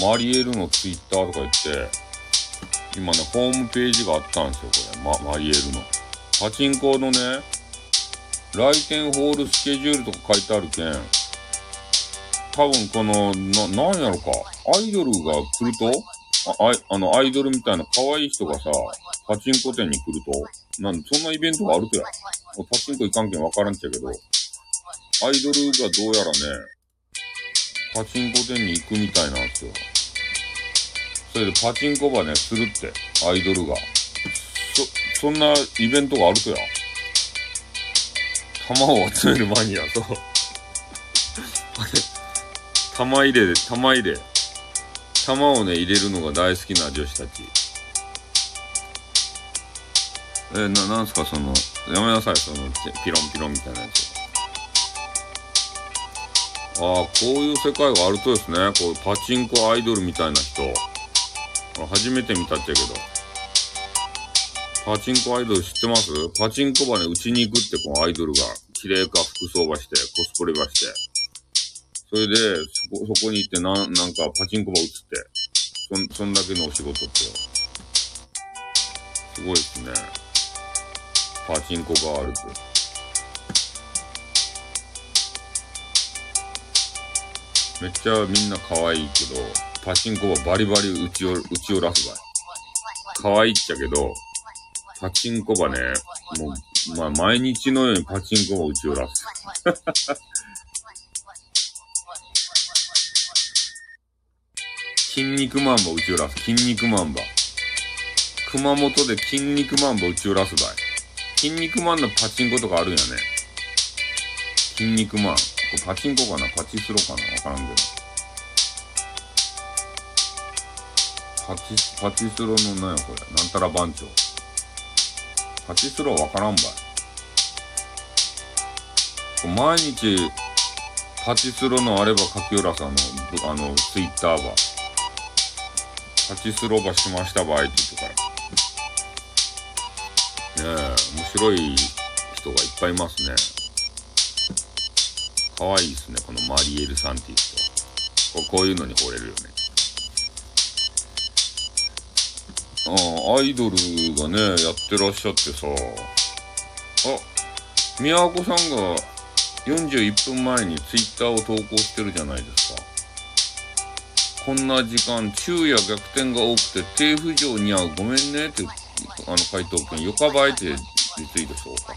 マリエルのツイッターとか言って、今ね、ホームページがあったんですよ、これ。ま、マリエルの。パチンコのね、来店ホールスケジュールとか書いてあるけん、多分この、な、なんやろか、アイドルが来ると、あ、ああの、アイドルみたいな可愛い人がさ、パチンコ店に来ると、なんでそんなイベントがあるとや。パチンコ行かんけんわからんっちゃけど、アイドルがどうやらね、パチンコ店に行くみたいなんですよ。それでパチンコ場ね、するって、アイドルが。そ、そんなイベントがあるとや。玉を集めるマニアと 玉入れで、玉入れ。玉をね、入れるのが大好きな女子たち。え、な、なんすかその、やめなさい、その、ピロンピロンみたいなやつ。ああ、こういう世界があるとですね、こうパチンコアイドルみたいな人。初めて見たっちゃけど。パチンコアイドル知ってます？パチンコ場ね、打ちに行くってこのアイドルが、綺麗か服装ばして、コスプレばして。それで、そこ、そこに行ってなん、なんかパチンコ場打つって。そん、そんだけのお仕事ってよ。すごいっすね。パチンコガールズ。めっちゃみんな可愛いけど、パチンコはバリバリ打ちを、打ち寄らすばい。可愛いっちゃけど、パチンコばね、もう、まあ、毎日のようにパチンコば打ち寄らす。筋肉マンバ打ち寄らす。筋肉マンバ。熊本で筋肉マンバ打ち寄らすばい。筋肉マンのパチンコとかあるんやね。筋肉マン。こパチンコかな？パチスロかな？わからんけど。パチ、パチスロのなんやこれ？なんたら番長。パチスロわからんばい。こ毎日、パチスロのあれば柿浦さんの、あの、ツイッターば。パチスロばしましたばいって言ってから。ねえ、面白い人がいっぱいいますね。可愛いですね、このマリエルさんっていう人。ここういうのに惚れるよね。ああ、アイドルがね、やってらっしゃってさ。あ、宮子さんが41分前にツイッターを投稿してるじゃないですか。こんな時間、昼夜逆転が多くて、低浮上にはごめんねって、あの、回答権、よかばえてリツイートしようか。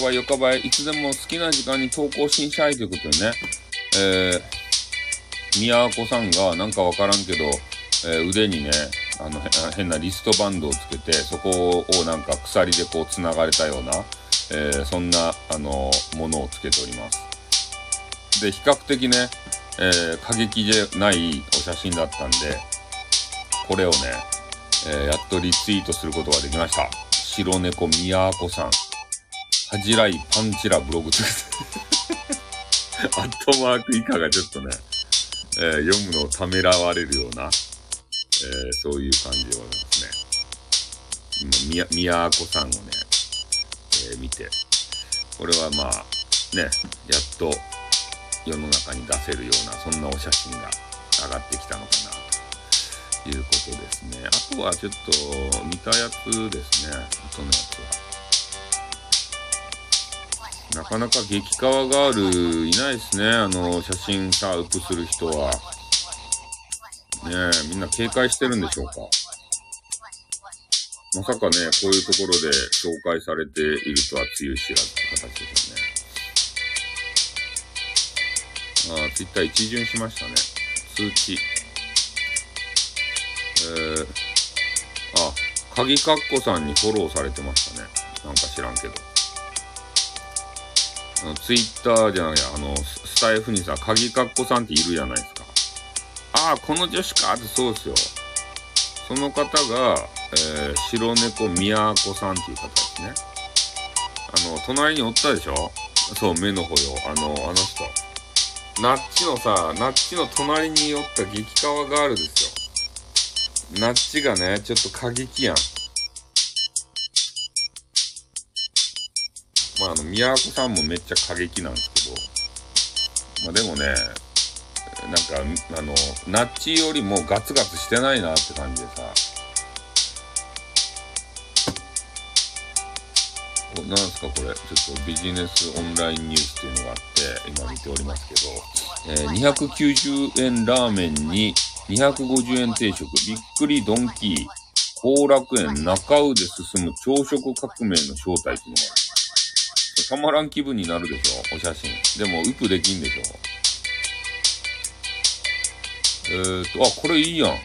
ばい、よかばい、いつでも好きな時間に投稿しんしゃいということでね、えー、宮子さんがなんかわからんけど、えー、腕にね、あの、変なリストバンドをつけて、そこをなんか鎖でこう繋がれたような、えー、そんな、あの、ものをつけております。で、比較的ね、え、過激じゃないお写真だったんで、これをね、え、やっとリツイートすることができました。白猫みやこさん。恥じらいパンチラブログと アットマーク以下がちょっとね、えー、読むのをためらわれるような、えー、そういう感じでございますね。今、みや、みやこさんをね、えー、見て、これはまあ、ね、やっと世の中に出せるような、そんなお写真が上がってきたのかな、ということですね。あとはちょっと見たやつですね、後のやつは。なかなか激川ガールいないですね。あの、写真さ、アップする人は。ねえ、みんな警戒してるんでしょうか。まさかね、こういうところで紹介されているとはつゆ知らずって形ですよね。ああ、ツイッター一巡しましたね。通知。えー、あ、鍵かっこさんにフォローされてましたね。なんか知らんけど。あの、ツイッターじゃないや、あの、スタイフにさ、鍵かっこさんっているじゃないですか。ああ、この女子か？ってそうですよ。その方が、えー、白猫みやこさんっていう方ですね。あの、隣におったでしょ？そう、目の保養。あの、あの人。ナッチのさ、ナッチの隣におった激川ガールですよ。ナッチがね、ちょっと過激やん。まあ、あの、宮古さんもめっちゃ過激なんですけど、まあでもね、なんか、あの、ナッチよりもガツガツしてないなって感じでさ、なんすかこれ、ちょっとビジネスオンラインニュースっていうのがあって、今見ておりますけど、えー、290円ラーメンに250円定食、びっくりドンキー、後楽園中尾で進む朝食革命の正体っていうのがある。たまらん気分になるでしょお写真。でも、ウプできんでしょえーと、あ、これいいやん。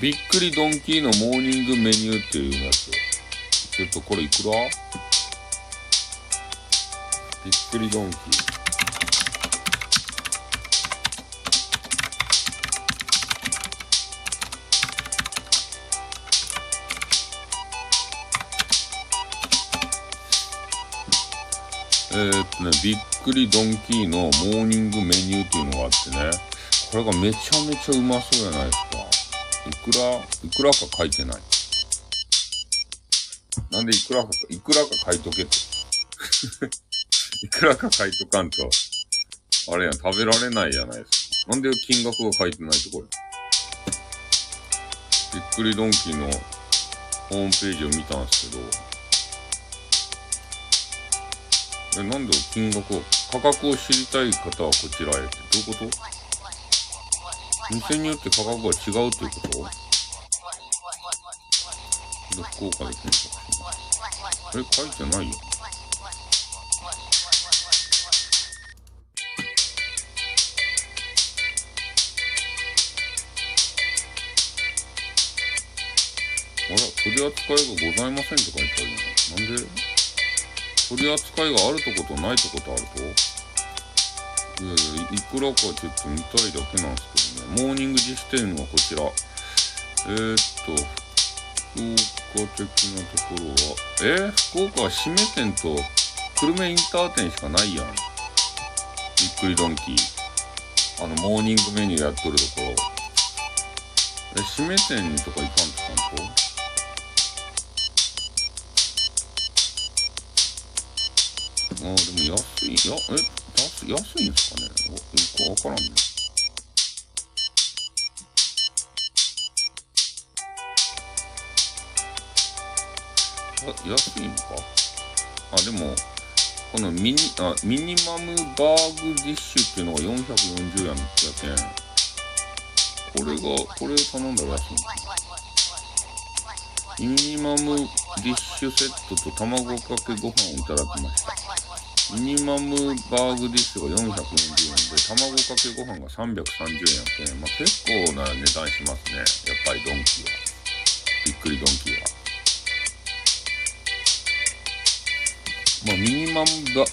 びっくりドンキーのモーニングメニューっていうやつ。ちょっとこれいくら？びっくりドンキー。えー、っとね、びっくりドンキーのモーニングメニューっていうのがあってね、これがめちゃめちゃうまそうじゃないですか。いくら、いくらか書いてない。なんでいくらか、いくらか書いとけって。いくらか書いとかんと、あれやん、食べられないじゃないですか。なんで金額が書いてないとこれ。びっくりドンキーのホームページを見たんですけど、え、なんで金額を、価格を知りたい方はこちらへって、どういうこと？店によって価格が違うということ？福岡で検索します。え、書いてないよ。あら、取り扱いがございませんって書いてあるな。なんで？取り扱いがあるとことないとことあると？いやいや、いくらかちょっと見たいだけなんですけどね。モーニング自主店はこちら。えー、っと、福岡的なところは、えー、福岡は締め店と久留米インター店しかないやん。びっくりドンキー。あの、モーニングメニューやっとるところ。え、締め店とか行かんとかんと？あ、でも安い、や、え、安い、安いんですか？ねよくわからんね。あ、安いのかあ、でも、このミニ、あ、ミニマムバーグディッシュっていうのが440円やけん。これが、これ頼んだら安いのかミニマムディッシュセットと卵かけご飯をいただきました。ミニマムバーグディッシュが440円で、卵かけご飯が330円やけん、まあ、結構な値段しますね。やっぱりドンキーは。びっくりドンキーは。まあ、ミニマム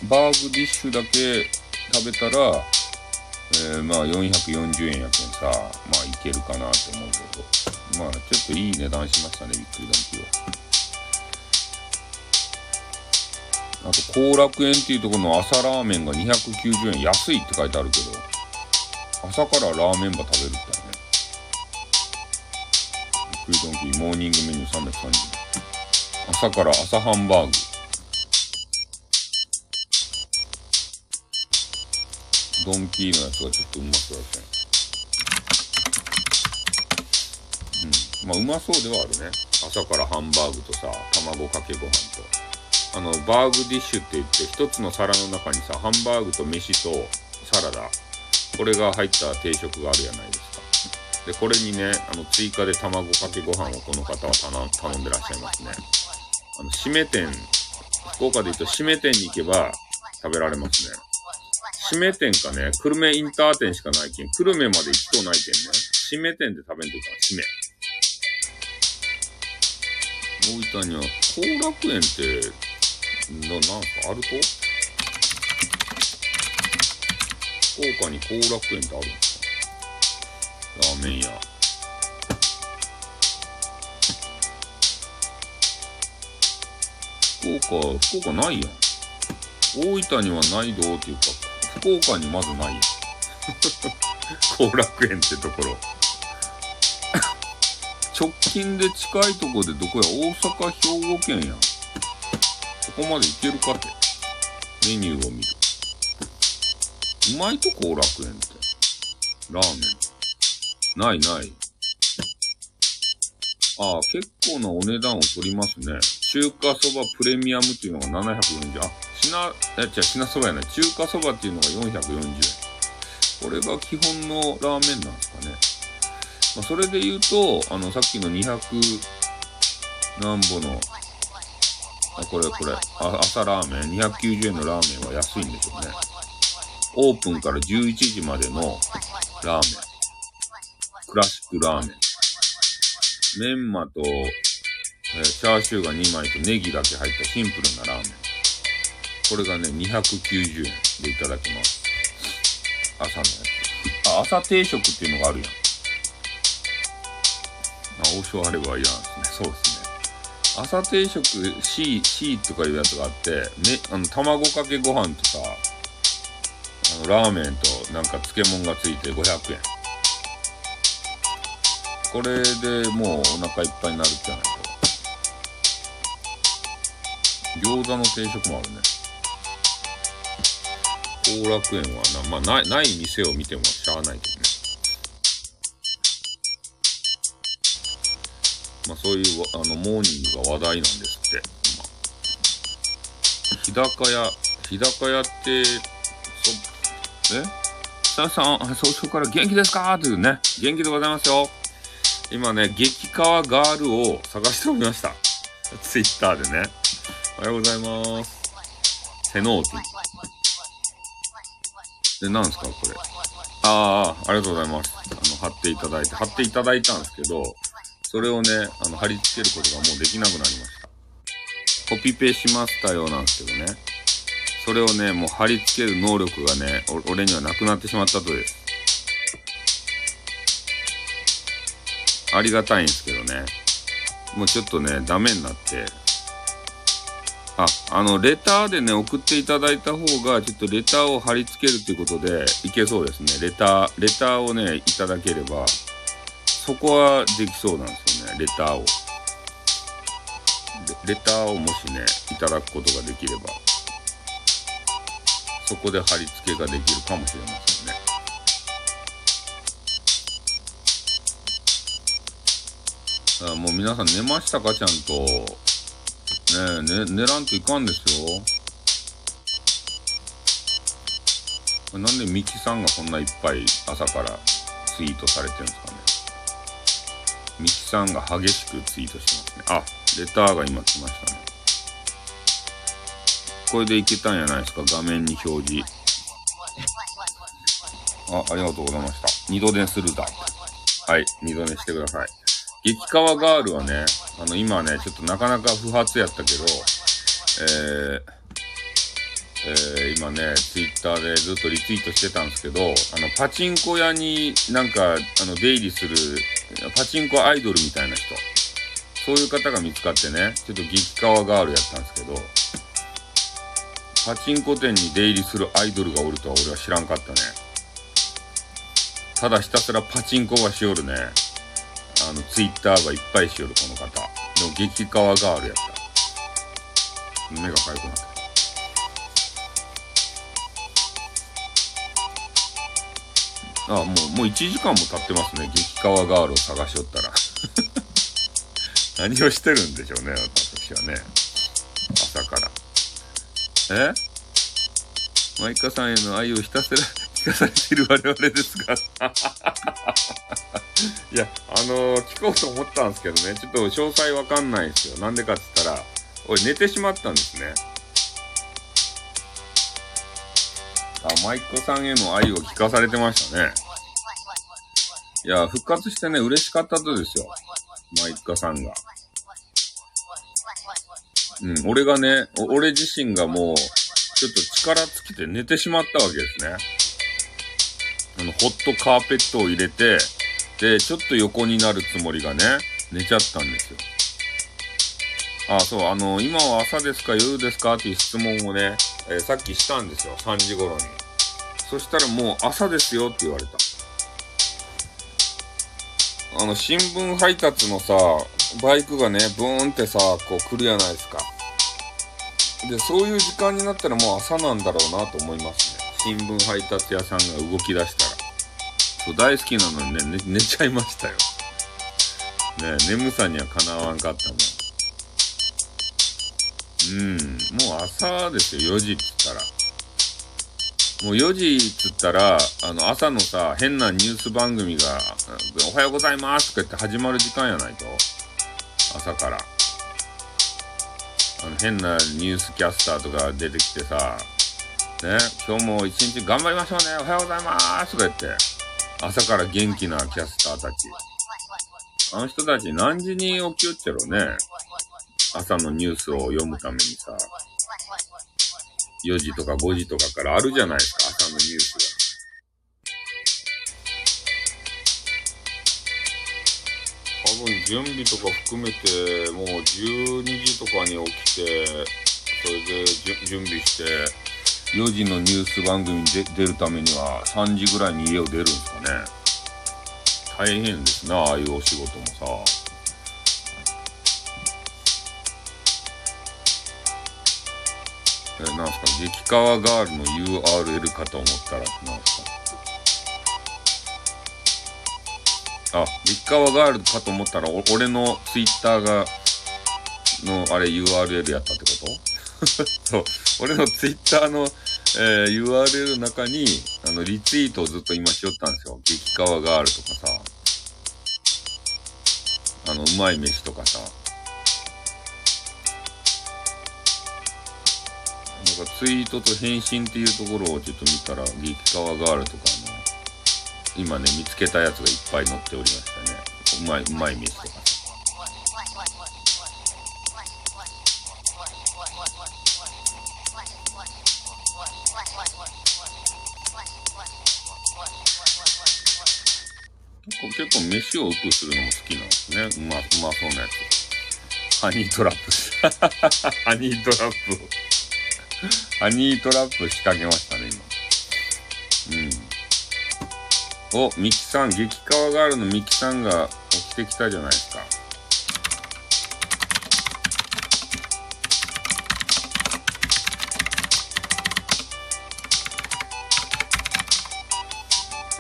バーグディッシュだけ食べたら、えー、まあ440円やけんさ、まあいけるかなと思うけど、まあちょっといい値段しましたね、びっくりドンキーは。あと、後楽園っていうところの朝ラーメンが290円安いって書いてあるけど、朝からラーメンば食べるってね。びっドンキーモーニングメニュー330円。朝から朝ハンバーグ。ドンキーのやつがちょっとうまそうだったね。うん。まあ、うまそうではあるね。朝からハンバーグとさ、卵かけご飯と。あの、バーグディッシュって言って、一つの皿の中にさ、ハンバーグと飯とサラダ、これが入った定食があるじゃないですか。で、これにね、あの、追加で卵かけご飯をこの方は頼んでらっしゃいますね。あの、締め店、福岡で言うと締め店に行けば食べられますね。締め店かね、久留米インター店しかないけん、久留米まで行くとないけんね。締め店で食べんといか締め。大分には、後楽園って、な、なんか、あると？福岡に後楽園ってあるんですかラーメン屋。福岡、福岡ないやん。大分にはないどうっていうか、福岡にまずないやん。後楽園ってところ。直近で近いとこでどこや？大阪、兵庫県やん。ここまでいけるかって。メニューを見る。うまいと後楽園って。ラーメン。ないない。ああ、結構なお値段を取りますね。中華そばプレミアムっていうのが740円あ、品、え、違う、品そばやない。中華そばっていうのが440円。これが基本のラーメンなんですかね。まあ、それで言うと、あの、さっきの200何ぼのあ、これこれ。あ朝ラーメン。290円のラーメンは安いんですよね。オープンから11時までのラーメン。クラシックラーメン。メンマと、えー、チャーシューが2枚とネギだけ入ったシンプルなラーメン。これがね、290円でいただきます。朝のやつ。あ、朝定食っていうのがあるやん。あ、王将あればいいやんですね。そうですね。朝定食 C、C とかいうやつがあって、ね、あの、卵かけご飯とさ、あの、ラーメンとなんか漬物がついて500円。これでもうお腹いっぱいになるじゃないと。餃子の定食もあるね。後楽園はな、まあ、ない、ない店を見てもしゃあないけどね。まあ、そういうあのモーニングが話題なんですって、今。日高屋、日高屋って、そ、え？さんさん、早朝から元気ですか？というね、元気でございますよ。今ね、激川ガールを探しておりました。ツイッターでね。おはようございます。セノーティ。で、何ですかこれ？ああ、ありがとうございます。あの、貼っていただいて、貼っていただいたんですけど、それをね、あの、貼り付けることがもうできなくなりました。コピペしましたよなんですけどね。それをね、もう貼り付ける能力がね、俺にはなくなってしまったとです。ありがたいんですけどね。もうちょっとね、ダメになって。あ、あの、レターでね、送っていただいた方が、ちょっとレターを貼り付けるということで、いけそうですね。レター、レターをね、いただければ、そこはできそうなんですね、レターを。レターをもしね、いただくことができれば、そこで貼り付けができるかもしれませんね。もう皆さん寝ましたか？ちゃんと。ねえ、ね、寝らんといかんですよ。なんでミキさんがこんないっぱい朝からツイートされてるんですかね。ミキさんが激しくツイートしてますね。あ、レターが今来ましたね。これでいけたんやないですか？画面に表示。あ、ありがとうございました。二度寝するだ。はい、二度寝してください。激川ガールはね、あの、今ね、ちょっとなかなか不発やったけど、えー、えー、今ね、ツイッターでずっとリツイートしてたんですけど、あの、パチンコ屋になんか、あの、出入りする、パチンコアイドルみたいな人、そういう方が見つかってね、ちょっと激川ガールやったんですけど、パチンコ店に出入りするアイドルがおるとは俺は知らんかったね。ただひたすらパチンコがしよるね。あの、ツイッターがいっぱいしよる、この方。でも激川ガールやった。目がかゆくなった。あもう、もう1時間も経ってますね。激川ガールを探しよったら。何をしてるんでしょうね、私はね。朝から。え？マイカさんへの愛をひたすら 聞かされている我々ですが。いや、あのー、聞こうと思ったんですけどね、ちょっと詳細わかんないですよ。なんでかって言ったら、俺寝てしまったんですね。マイコさんへの愛を聞かされてましたね。いや、復活してね、嬉しかったとですよ。マイカさんが。うん、俺がね、俺自身がもう、ちょっと力尽きて寝てしまったわけですね。あの、ホットカーペットを入れて、で、ちょっと横になるつもりがね、寝ちゃったんですよ。あ、そう、あの、今は朝ですか夜ですかっていう質問をね、えー、さっきしたんですよ。3時頃に。そしたらもう朝ですよって言われた。あの、新聞配達のさ、バイクがね、ブーンってさ、こう来るやないですか。で、そういう時間になったらもう朝なんだろうなと思いますね。新聞配達屋さんが動き出したら。そう大好きなのにね、寝寝ちゃいましたよ。ね眠さにはかなわんかったもん。うん、もう朝ですよ、4時っつったら。もう4時っつったら、あの、朝のさ、変なニュース番組が、おはようございますとか言って始まる時間やないと。朝から。あの、変なニュースキャスターとか出てきてさ、ね、今日も一日頑張りましょうね、おはようございますとか言って、朝から元気なキャスターたち。あの人たち何時に起きよっちゃろうね。朝のニュースを読むためにさ、4時とか5時とかからあるじゃないですか、朝のニュースが。多分準備とか含めて、もう12時とかに起きて、それで準備して、4時のニュース番組に出るためには3時ぐらいに家を出るんですかね。大変ですな、ああいうお仕事もさ。えー、なんすか、激川ガールの URL かと思ったら、なんすか？あ、激川ガールかと思ったら、お俺のツイッターが、の、あれ URL やったってこと？そう。俺のツイッターの、えー、URL の中に、あの、リツイートをずっと今しよったんですよ。激川ガールとかさ。あの、うまい飯とかさ。なんかツイートと返信っていうところをちょっと見たら、激川ガールとかの、今ね、見つけたやつがいっぱい載っておりましたね。うまい、うまい飯とか。結構、結構飯をうくするのも好きなんですね。うま、うまそうなやつ。ハニートラップ。ハニートラップを。ハニートラップ仕掛けましたね、今。うん。お、ミキさん、激川ガールのミキさんが起きてきたじゃないですか。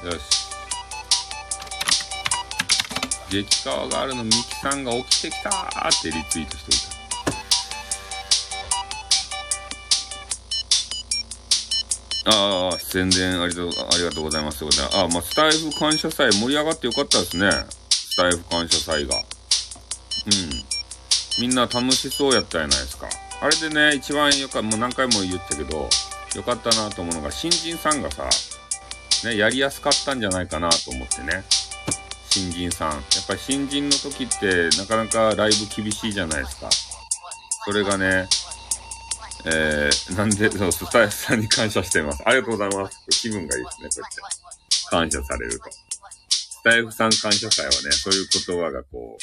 よし。激川ガールのミキさんが起きてきたーってリツイートしておいた。ああ、宣伝ありがとう、ありがとうございます。ああ、まあ、スタイフ感謝祭盛り上がってよかったですね。スタイフ感謝祭が。うん。みんな楽しそうやったじゃないですか。あれでね、一番よかもう何回も言ったけど、よかったなと思うのが、新人さんがさ、ね、やりやすかったんじゃないかなと思ってね。新人さん。やっぱり新人の時ってなかなかライブ厳しいじゃないですか。それがね、えー、なんで、そう、スタイフさんに感謝しています。ありがとうございます。気分がいいですね、こうやって。感謝されると。スタイフさん感謝祭はね、そういう言葉がこ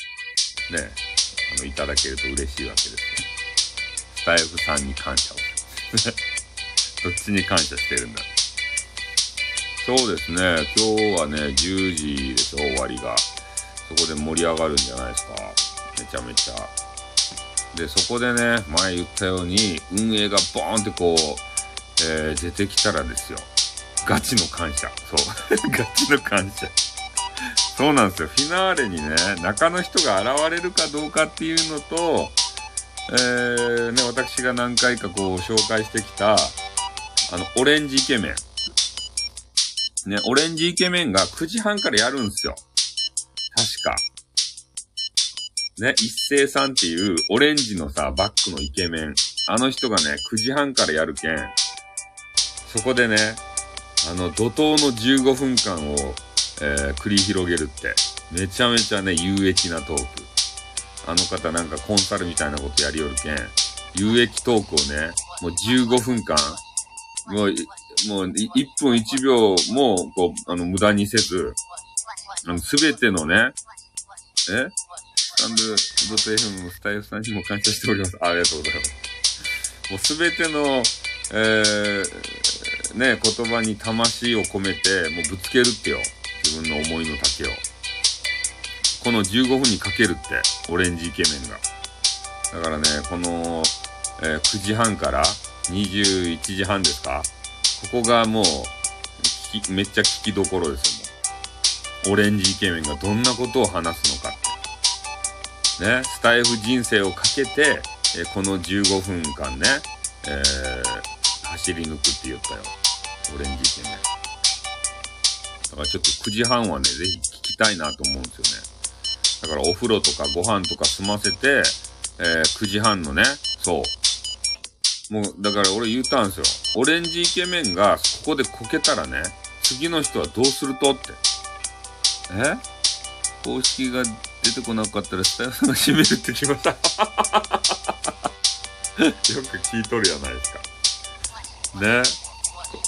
う、ね、あの、いただけると嬉しいわけですよ。スタイフさんに感謝をする。どっちに感謝してるんだ。そうですね。今日はね、10時でしょ、終わりが。そこで盛り上がるんじゃないですか。めちゃめちゃ。で、そこでね、前言ったように、運営がボーンってこう、えー、出てきたらですよ。ガチの感謝。そう。ガチの感謝。そうなんですよ。フィナーレにね、中の人が現れるかどうかっていうのと、えー、ね、私が何回かこう紹介してきた、あの、オレンジイケメン。ね、オレンジイケメンが9時半からやるんですよ。確か。ね、一斉さんっていうオレンジのさ、バックのイケメン。あの人がね、9時半からやるけん、そこでね、あの、怒涛の15分間を、えー、繰り広げるって、めちゃめちゃね、有益なトーク。あの方なんかコンサルみたいなことやりよるけん、有益トークをね、もう15分間、もう、もう、1分1秒も、こう、あの、無駄にせず、あの、すべてのね、え？スタンド、ドット FM スタイルさんにも感謝しております。ありがとうございます。もうすべての、えー、ね、言葉に魂を込めて、もうぶつけるってよ。自分の思いの丈を。この15分にかけるって、オレンジイケメンが。だからね、この、えー、9時半から21時半ですかここがもう、めっちゃ聞きどころですよ、もう。オレンジイケメンがどんなことを話すのか。ね、スタイフ人生をかけて、えこの15分間ね、えー、走り抜くって言ったよ。オレンジイケメン。だからちょっと9時半はね、ぜひ聞きたいなと思うんですよね。だからお風呂とかご飯とか済ませて、えー、9時半のね、そう、もう、だから俺言ったんですよ。オレンジイケメンがここでこけたらね、次の人はどうするとって。え？公式が出てこなかったらスタイフが閉めるってきました。よく聞いとるやないですか。ね。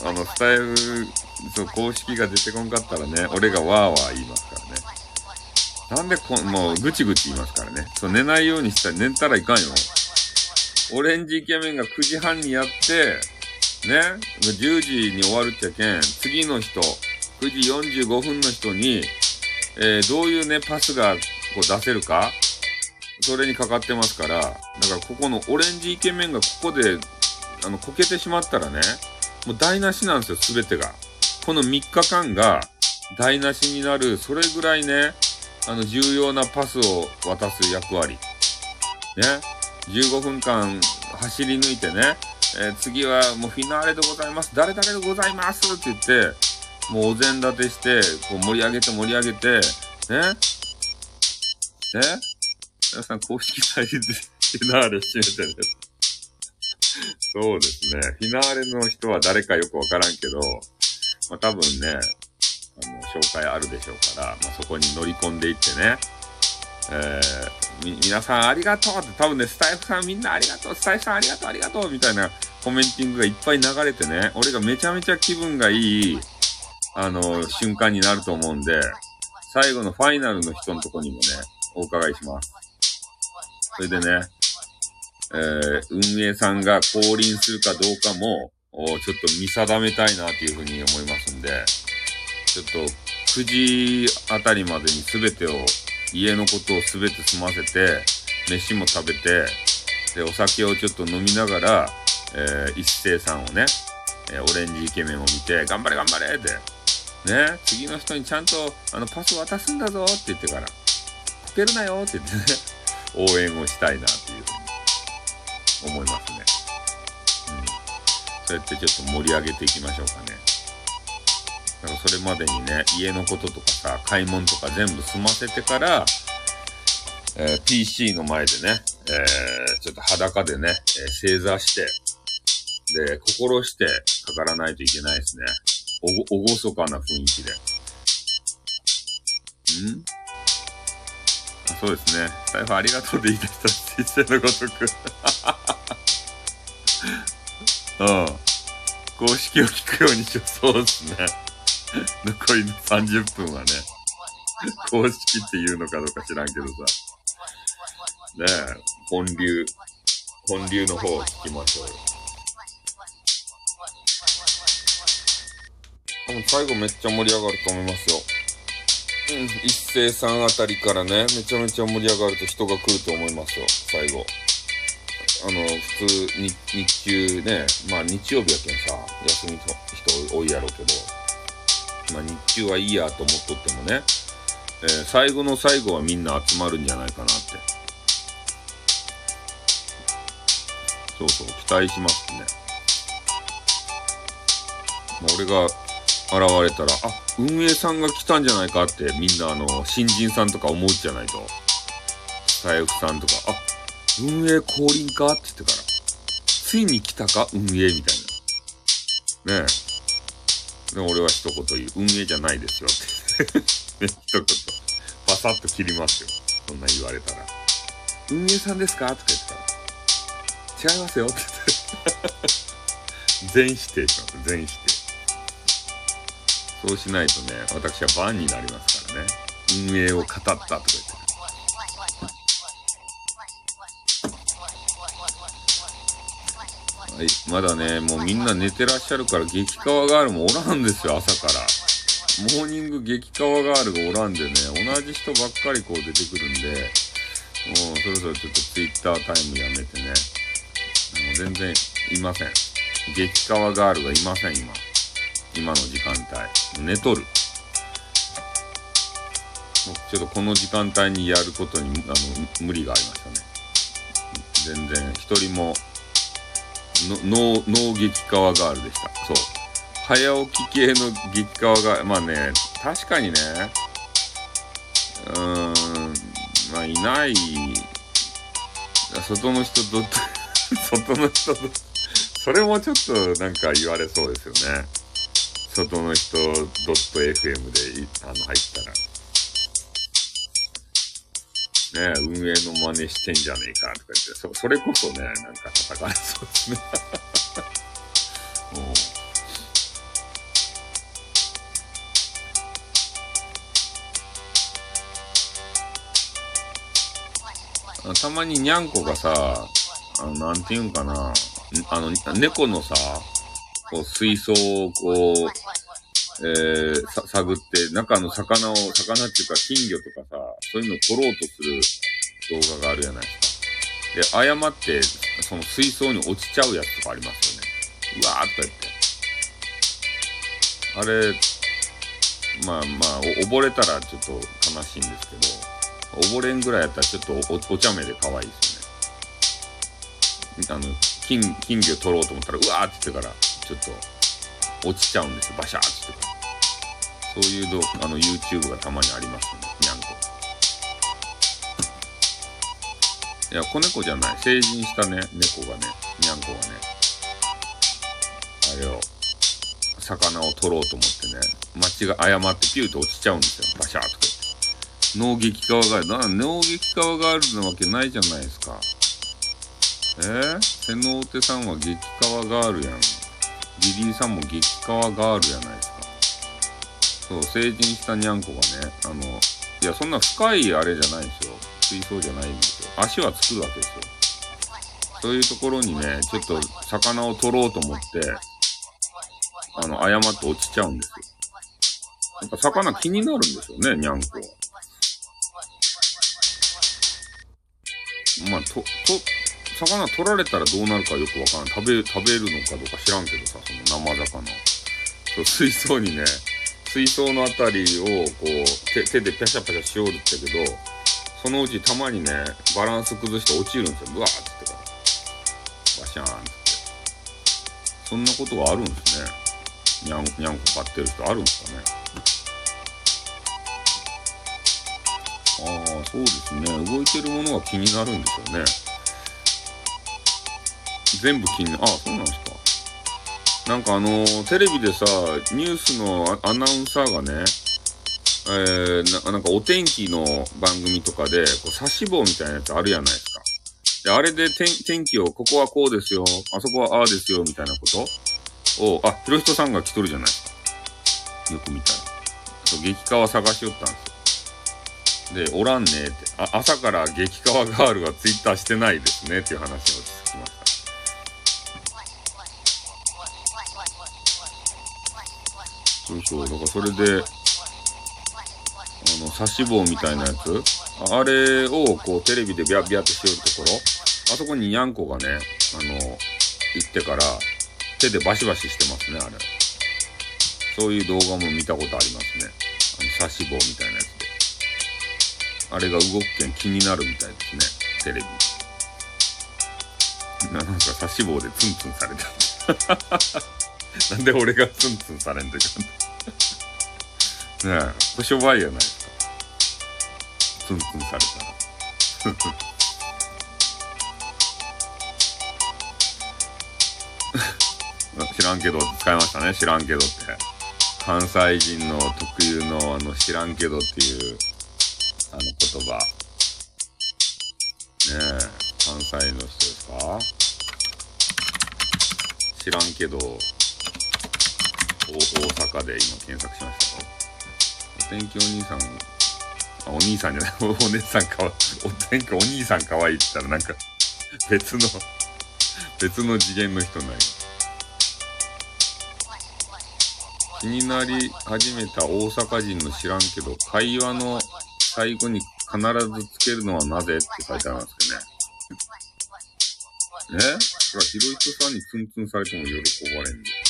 あの、スタイフ、そう、公式が出てこんかったらね、俺がわーわー言いますからね。なんでこ、もう、ぐちぐち言いますからね。そう、寝ないようにしたら寝たらいかんよ。オレンジイケメンが9時半にやって、ね、10時に終わるっちゃけん、次の人、9時45分の人に、えー、どういうね、パスがこう出せるか、それにかかってますから、だからここのオレンジイケメンがここで、あの、こけてしまったらね、もう台無しなんですよ、すべてが。この3日間が台無しになる、それぐらいね、あの、重要なパスを渡す役割。ね。15分間走り抜いてね、えー、次はもうフィナーレでございます。誰々でございますって言って、もうお膳立てして、こう盛り上げて盛り上げて、ね。ね皆さん公式サイトでフィナーレ締めてね。そうですね。フィナーレの人は誰かよくわからんけど、まあ多分ね、あの、紹介あるでしょうから、まあそこに乗り込んでいってね、えー、皆さんありがとうって多分ね、スタイフさんみんなありがとう、スタイフさんありがとう、ありがとうみたいなコメンティングがいっぱい流れてね、俺がめちゃめちゃ気分がいい、あの、瞬間になると思うんで、最後のファイナルの人のとこにもね、お伺いします。それでね、えー、運営さんが降臨するかどうかも、ちょっと見定めたいなっていうふうに思いますんで、ちょっと9時あたりまでに全てを家のことをすべて済ませて、飯も食べて、で、お酒をちょっと飲みながら、えー、一斉さんをね、えー、オレンジイケメンを見て、頑張れ頑張れって、ね、次の人にちゃんと、あの、パス渡すんだぞって言ってから、こけるなよって言ってね、応援をしたいなっていうふうに思いますね。うん。そうやってちょっと盛り上げていきましょうかね。だからそれまでにね、家のこととかさ、買い物とか全部済ませてから、えー、PC の前でね、えー、ちょっと裸でね、えー正座して、で、心してかからないといけないですね。おご、おごそかな雰囲気で。ん？そうですね。財布ありがとうで言い出した人生のごとく。うん。公式を聞くようにしよう。そうですね。残りの30分はね、公式っていうのかどうか知らんけどさ。ねえ、本流、本流の方を聞きましょうよ。多分最後めっちゃ盛り上がると思いますよ。うん、一斉さんあたりからね、めちゃめちゃ盛り上がると人が来ると思いますよ、最後。あの、普通、に日中ね、まあ日曜日やけんさ、休みと人多いやろうけど、まあ日中はいいやと思っとってもね、えー最後の最後はみんな集まるんじゃないかなって。そうそう、期待しますね。まあ俺が現れたら、あ、運営さんが来たんじゃないかってみんなあの、新人さんとか思うじゃないと。財布さんとか、あ、運営降臨かって言ってから、ついに来たか運営みたいな。ねえ。で、俺は一言言う。運営じゃないですよって。ね、一言。パサッと切りますよ。そんな言われたら。運営さんですかとか言ったら、違いますよって言って。全否定します。全否定。そうしないとね、私はバンになりますからね。運営を語ったとか言って。はい、まだね、もうみんな寝てらっしゃるから、激川ガールもおらんですよ、朝から。モーニング激川ガールがおらんでね、同じ人ばっかりこう出てくるんで、もうそろそろちょっとツイッタータイムやめてね、あの全然いません。激川ガールがいません、今。今の時間帯。寝とる。ちょっとこの時間帯にやることにあの無理がありましたね。全然、一人も、の脳、脳激川ガールでした。そう。早起き系の激川が、まあね、確かにね、うーん、まあいない、外の人と、外の人と、それもちょっとなんか言われそうですよね。外の人 .fm であの入ったら。ね、運営の真似してんじゃねえかとか言って、そそれこそね、なんか叩かれそうですね。うんたまににゃんこがさ、あの、なんていうんかな、あの、猫のさ、こう水槽をこう、えー、さ、探って、中の魚を、魚っていうか金魚とかさ、そういうのを取ろうとする動画があるじゃないですか。で、誤って、その水槽に落ちちゃうやつとかありますよね。うわーっとやって。あれ、まあまあ、溺れたらちょっと悲しいんですけど、溺れんぐらいやったらちょっとおお茶目で可愛いですよね。あの、金、金魚取ろうと思ったら、うわーって言ってから、ちょっと、落ちちゃうんですよ。バシャーって。そういう動画、あの、YouTube がたまにありますね。にゃんこ。いや、子猫じゃない。成人したね、猫がね、にゃんこがね、あれを、魚を取ろうと思ってね、間違、誤ってピューと落ちちゃうんですよ。バシャーとか言って。脳激川ガール、な、脳激川ガールなわけないじゃないですか。えー、瀬能手さんは激川ガールやん。リリーさんも激川ガールじゃないですか。そう、成人したにゃんこがね、あの、いや、そんな深いあれじゃないんですよ。水槽じゃないんですよ。足はつくわけですよ。そういうところにね、ちょっと魚を取ろうと思って、あの、誤って落ちちゃうんですよ。なんか魚気になるんですよね、にゃんこは。まあ、と、と、魚取られたらどうなるかよくわからん。食べ、食べるのかどうか知らんけどさ、その生魚。そう水槽にね、水槽のあたりを、こう、手、手でペシャペシャしおるってけど、そのうちたまにね、バランス崩して落ちるんですよ。ブワーってってから。バシャーンって。そんなことがあるんですね。にゃん、にゃんこ飼ってる人あるんですかね。ああ、そうですね。動いてるものが気になるんですよね。全部気になあ、そうなんですか。なんかあのー、テレビでさ、ニュースのアナウンサーがね、えー、なんかお天気の番組とかで、こう差し棒みたいなやつあるやないですか。で、あれで天天気を、ここはこうですよ、あそこはああですよ、みたいなことを、あ、ひろひとさんが来とるじゃないですか。よく見たら。そう、激川探しよったんですよ。で、おらんねって。あ、朝から激川ガールはツイッターしてないですね、っていう話を聞きまそうそう、だからそれで、あの、刺し棒みたいなやつあれをこうテレビでビャビャってしよるところ、あそこににゃんこがね、あの、行ってから手でバシバシしてますね、あれ。そういう動画も見たことありますね。あの、刺し棒みたいなやつで。あれが動くけん気になるみたいですね、テレビ。なんか刺し棒でツンツンされた。なんで俺がツンツンされんといかん ねえ、これしょぼいやないですか。ツンツンされたら。知らんけど使いましたね。知らんけどって。関西人の特有のあの知らんけどっていうあの言葉。ねえ、関西の人ですか？知らんけど、大阪で今検索しました。お天気お兄さんあお兄さんじゃない、お姉さんかわ、お天気お兄さんかわいいって言ったらなんか、別の、別の次元の人になります気になり始めた大阪人の知らんけど、会話の最後に必ずつけるのはなぜって書いてあるんですけどね。え？ほら、ひろゆきさんにツンツンされても喜ばれんで。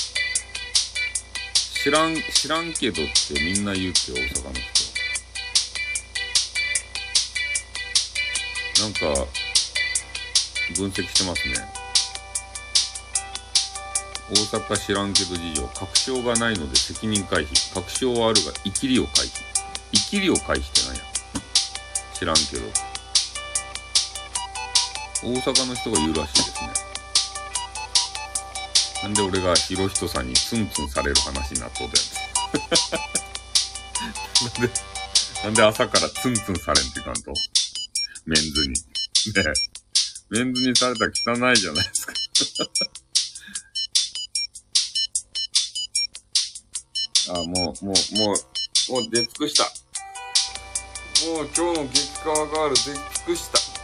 知らん、知らんけどってみんな言うって大阪の人。なんか、分析してますね。大阪知らんけど事情、確証がないので責任回避。確証はあるが、生きりを回避。生きりを回避って何や？知らんけど。大阪の人が言うらしいですね。なんで俺がひろひとさんにツンツンされる話になっとうだよ。なんで、なんで朝からツンツンされんっていかんと？メンズに。ねメンズにされたら汚いじゃないですか あ、もう、もう、もう、もう出尽くした。もう今日の激川ガール出尽くし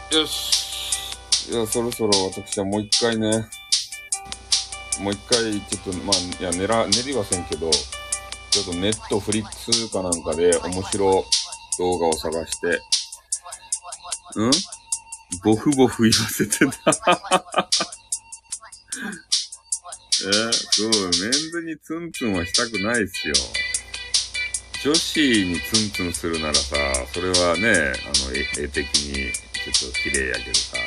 た。よし。いや、そろそろ私はもう一回ね、もう一回、ちょっと、まあ、いや、寝ら、寝りはせんけど、ちょっとネットフリックスかなんかで面白動画を探して、うん？ボフボフ言わせてた。え？ー、そう、メンズにツンツンはしたくないっすよ。女子にツンツンするならさ、それはね、あの、絵的にちょっと綺麗やけどさ、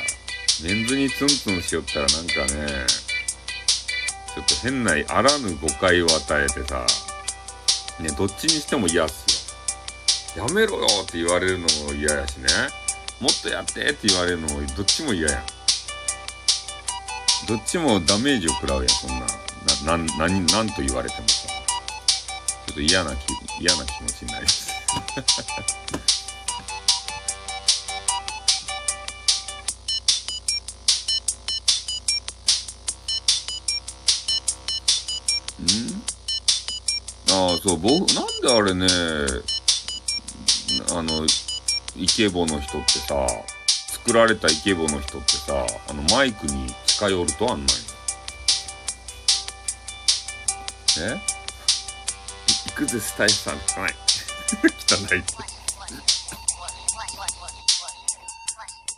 メンズにツンツンしよったらなんかね、ちょっと変な、あらぬ誤解を与えてさ、ね、どっちにしても嫌っすよ。やめろよって言われるのも嫌やしね。もっとやってって言われるのもどっちも嫌やん。どっちもダメージを食らうやん、そんな。な、な、な、なんと言われてもさ。ちょっと嫌な気、嫌な気持ちになります。そう、僕、なんであれね、あの、イケボの人ってさ、作られたイケボの人ってさ、あのマイクに近寄るとあんないえ？いくぜスタイルさん。はい。汚いって。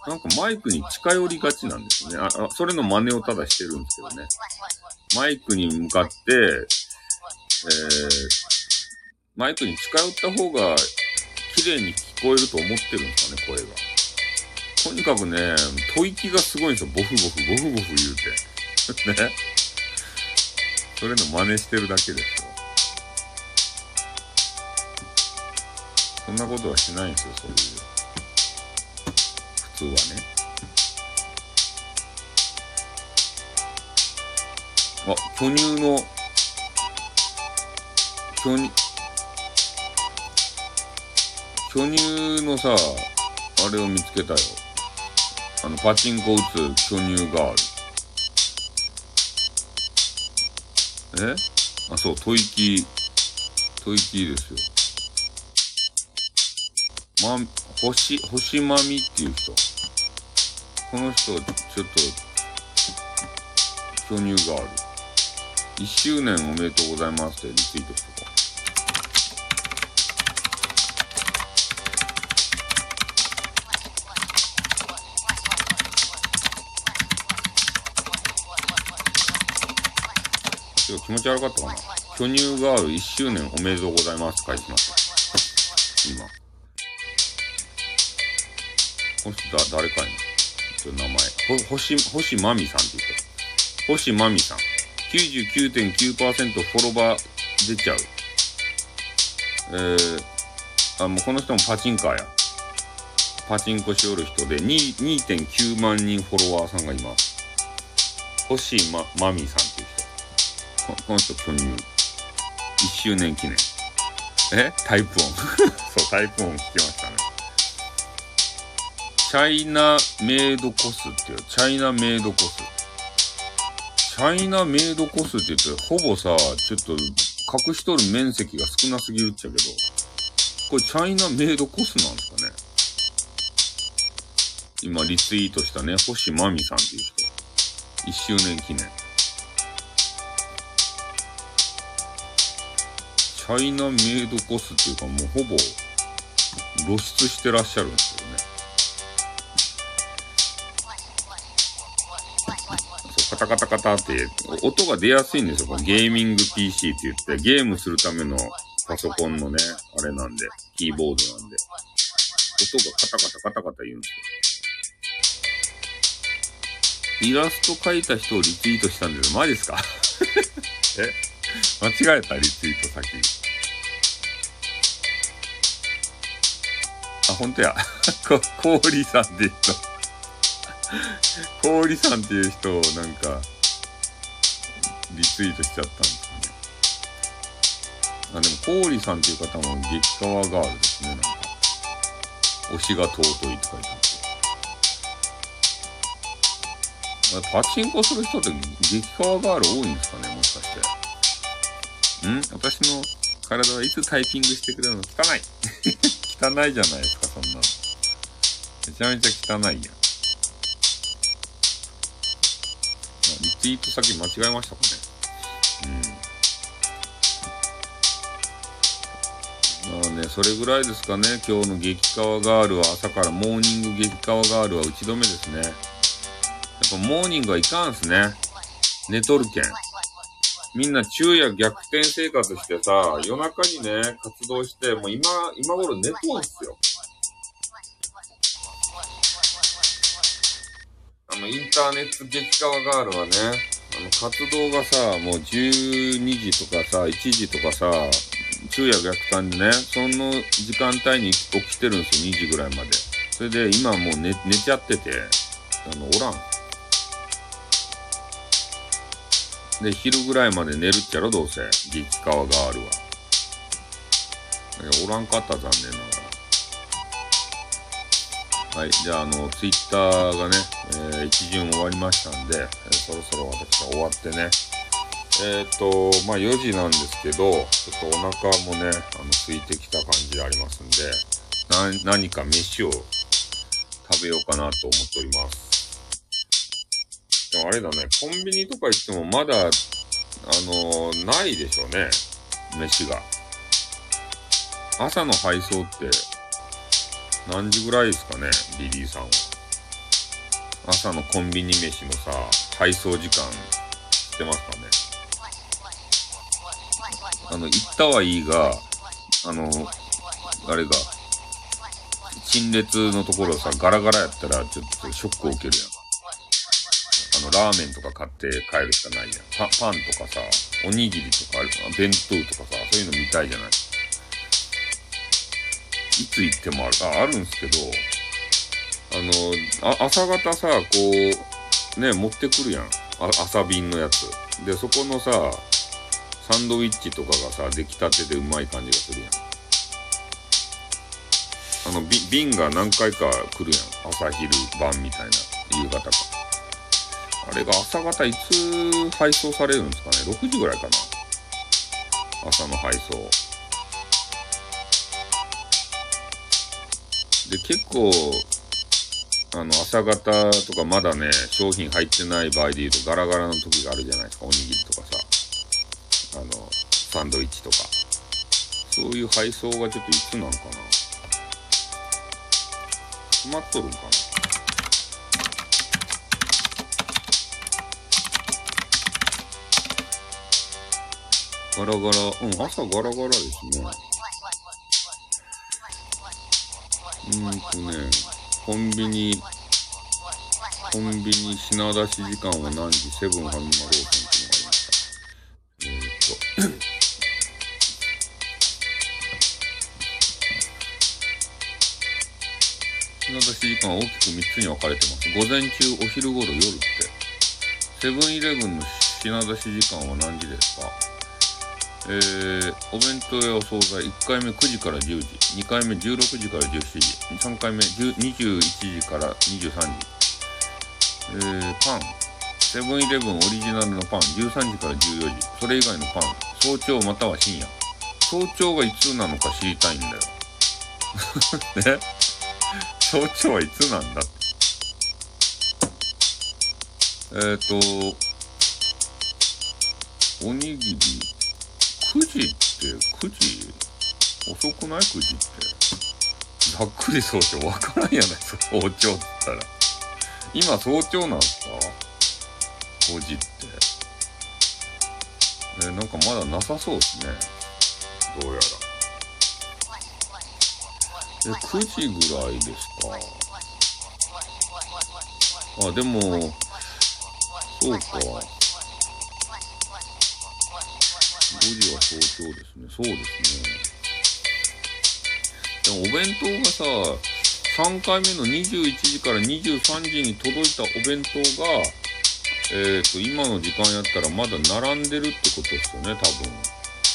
なんかマイクに近寄りがちなんですね。あ、あそれの真似をただしてるんですけどね。マイクに向かって、えー、マイクに近寄った方が綺麗に聞こえると思ってるんですかね、声が。とにかくね、吐息がすごいんですよ。ボフボフ、ボフボフ言うて。ね。それの真似してるだけですよ。そんなことはしないんですよ、そういう。普通はね。あ、巨乳の、巨乳、巨乳のさ、あれを見つけたよ。あの、パチンコ打つ巨乳ガール。え？あ、そう、吐息、吐息ですよ。ま、星、星まみっていう人。この人、ちょっと、巨乳ガール。1周年おめでとうございますってリツイートしちょっと気持ち悪かったかな。巨乳ガール1周年おめでとうございますって書いてます。今。この人だ、誰かいな。ちょっと名前。ほ、星、星まみさんって言った。星まみさん。99.9%フォロバー出ちゃう。えー、あ、もうこの人もパチンカーや。パチンコしおる人で2.9万人フォロワーさんがいます。星ま、まみさん。ここの人巨乳。1周年記念。え？タイプ音。そう、タイプ音聞きましたね。チャイナメイドコスっていう、チャイナメイドコス。チャイナメイドコスって言って、ほぼさ、ちょっと隠しとる面積が少なすぎるっちゃけど、これチャイナメイドコスなんですかね？今リツイートしたね、星まみさんっていう人。1周年記念。チャイナメイドコスっていうかもうほぼ露出してらっしゃるんですけどね。カタカタカタって、音が出やすいんですよ。ゲーミング PC って言って、ゲームするためのパソコンのね、あれなんで、キーボードなんで。音がカタカタカタカタ言うんですよ。イラスト描いた人をリツイートしたんですマジですか？え？間違えたリツイート先。あ、ほんとや。こ、氷さんで言った。氷さんっていう人をなんか、リツイートしちゃったんですかね。あ、でも、氷さんっていう方も激川ガールですね、なんか。推しが尊いって書いてあって。パチンコする人って激川ガール多いんですかね、もしかして。ん？私の体はいつタイピングしてくれるの汚い 汚いじゃないですか、そんなの。めちゃめちゃ汚いやん。リツイート先間違えましたかね。うん。まあね、それぐらいですかね。今日の激川ガールは朝からモーニング激川ガールは打ち止めですね。やっぱモーニングはいかんすね。寝とるけん。みんな昼夜逆転生活してさ、夜中にね、活動して、もう今、今頃寝とんすよ。あの、インターネット激川ガールはね、あの、活動がさ、もう12時とかさ、1時とかさ、昼夜逆転でね、その時間帯に起きてるんですよ、2時ぐらいまで。それで、今もう寝、寝ちゃってて、あの、おらん。で、昼ぐらいまで寝るっちゃろ、どうせ。激川ガールは。おらんかった残念ながら。はい。じゃあ、あの、ツイッターがね、えー、一巡終わりましたんで、えー、そろそろ私は終わってね、えっ、ー、と、まあ、4時なんですけど、ちょっとお腹もね、あの、空いてきた感じでありますんで、な、何か飯を食べようかなと思っております。でもあれだね、コンビニとか行ってもまだ、あのないでしょうね、飯が。朝の配送って、何時ぐらいですかね、リリーさんは。朝のコンビニ飯のさ、配送時間、知ってますかね。あの、行ったはいいが、あの、あれが、陳列のところさ、ガラガラやったらちょっとショックを受けるやん。あの、ラーメンとか買って帰るしかないやん。パパンとかさ、おにぎりとかあるかな？弁当とかさ、そういうの見たいじゃない？いつ行ってもある、あ、あるんすけど、あの、あ朝方さ、こう、ね、持ってくるやん。あ朝便のやつ。で、そこのさ、サンドイッチとかがさ、出来たてでうまい感じがするやん。あの、瓶が何回か来るやん。朝昼晩みたいな。夕方か。あれが朝方いつ配送されるんですかね ?6 時ぐらいかな。朝の配送。で、結構、あの、朝方とかまだね、商品入ってない場合で言うとガラガラの時があるじゃないですか。おにぎりとかさ。あの、サンドイッチとか。そういう配送がちょっといつなんかな。決まっとるんかな。ガラガラ、うん、朝ガラガラですね。うーんとね、コンビニ、コンビニ品出し時間は何時？セブンファミマローソンっていうのがありました。えー、っと、品出し時間は大きく3つに分かれてます。午前中、お昼頃、夜って。セブンイレブンの品出し時間は何時ですか？えー、お弁当やお惣菜1回目9時から10時2回目16時から17時3回目21時から23時。えー、パン。セブンイレブンオリジナルのパン13時から14時。それ以外のパン。早朝または深夜。早朝がいつなのか知りたいんだよ。ね。早朝はいつなんだ？っえっ、ー、とおにぎり。9時って9時遅くない ?9 時って。ざっくり早朝わからんやないですか。早朝って言ったら。今早朝なんすか ?5 時って。え、なんかまだなさそうですね。どうやら。え、9時ぐらいですか？あ、でも、そうか。5時は早朝ですね。そうですね。でもお弁当がさ、3回目の21時から23時に届いたお弁当が、えっ、ー、と、今の時間やったらまだ並んでるってことですよね、多分。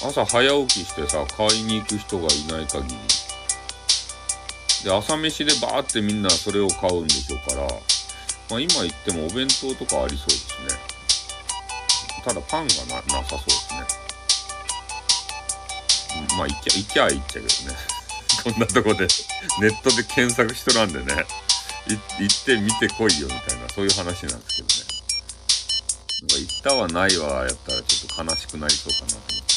朝早起きしてさ、買いに行く人がいない限り。で、朝飯でバーってみんなそれを買うんでしょうから、まあ今言ってもお弁当とかありそうですね。ただパンがな、なさそうですね。まあ、いきゃ、いきゃいっちゃうけどね。こんなとこで、ネットで検索しとらんでね、行って見てこいよみたいな、そういう話なんですけどね。なんか行ったはないわ、やったらちょっと悲しくなりそうかなと思って。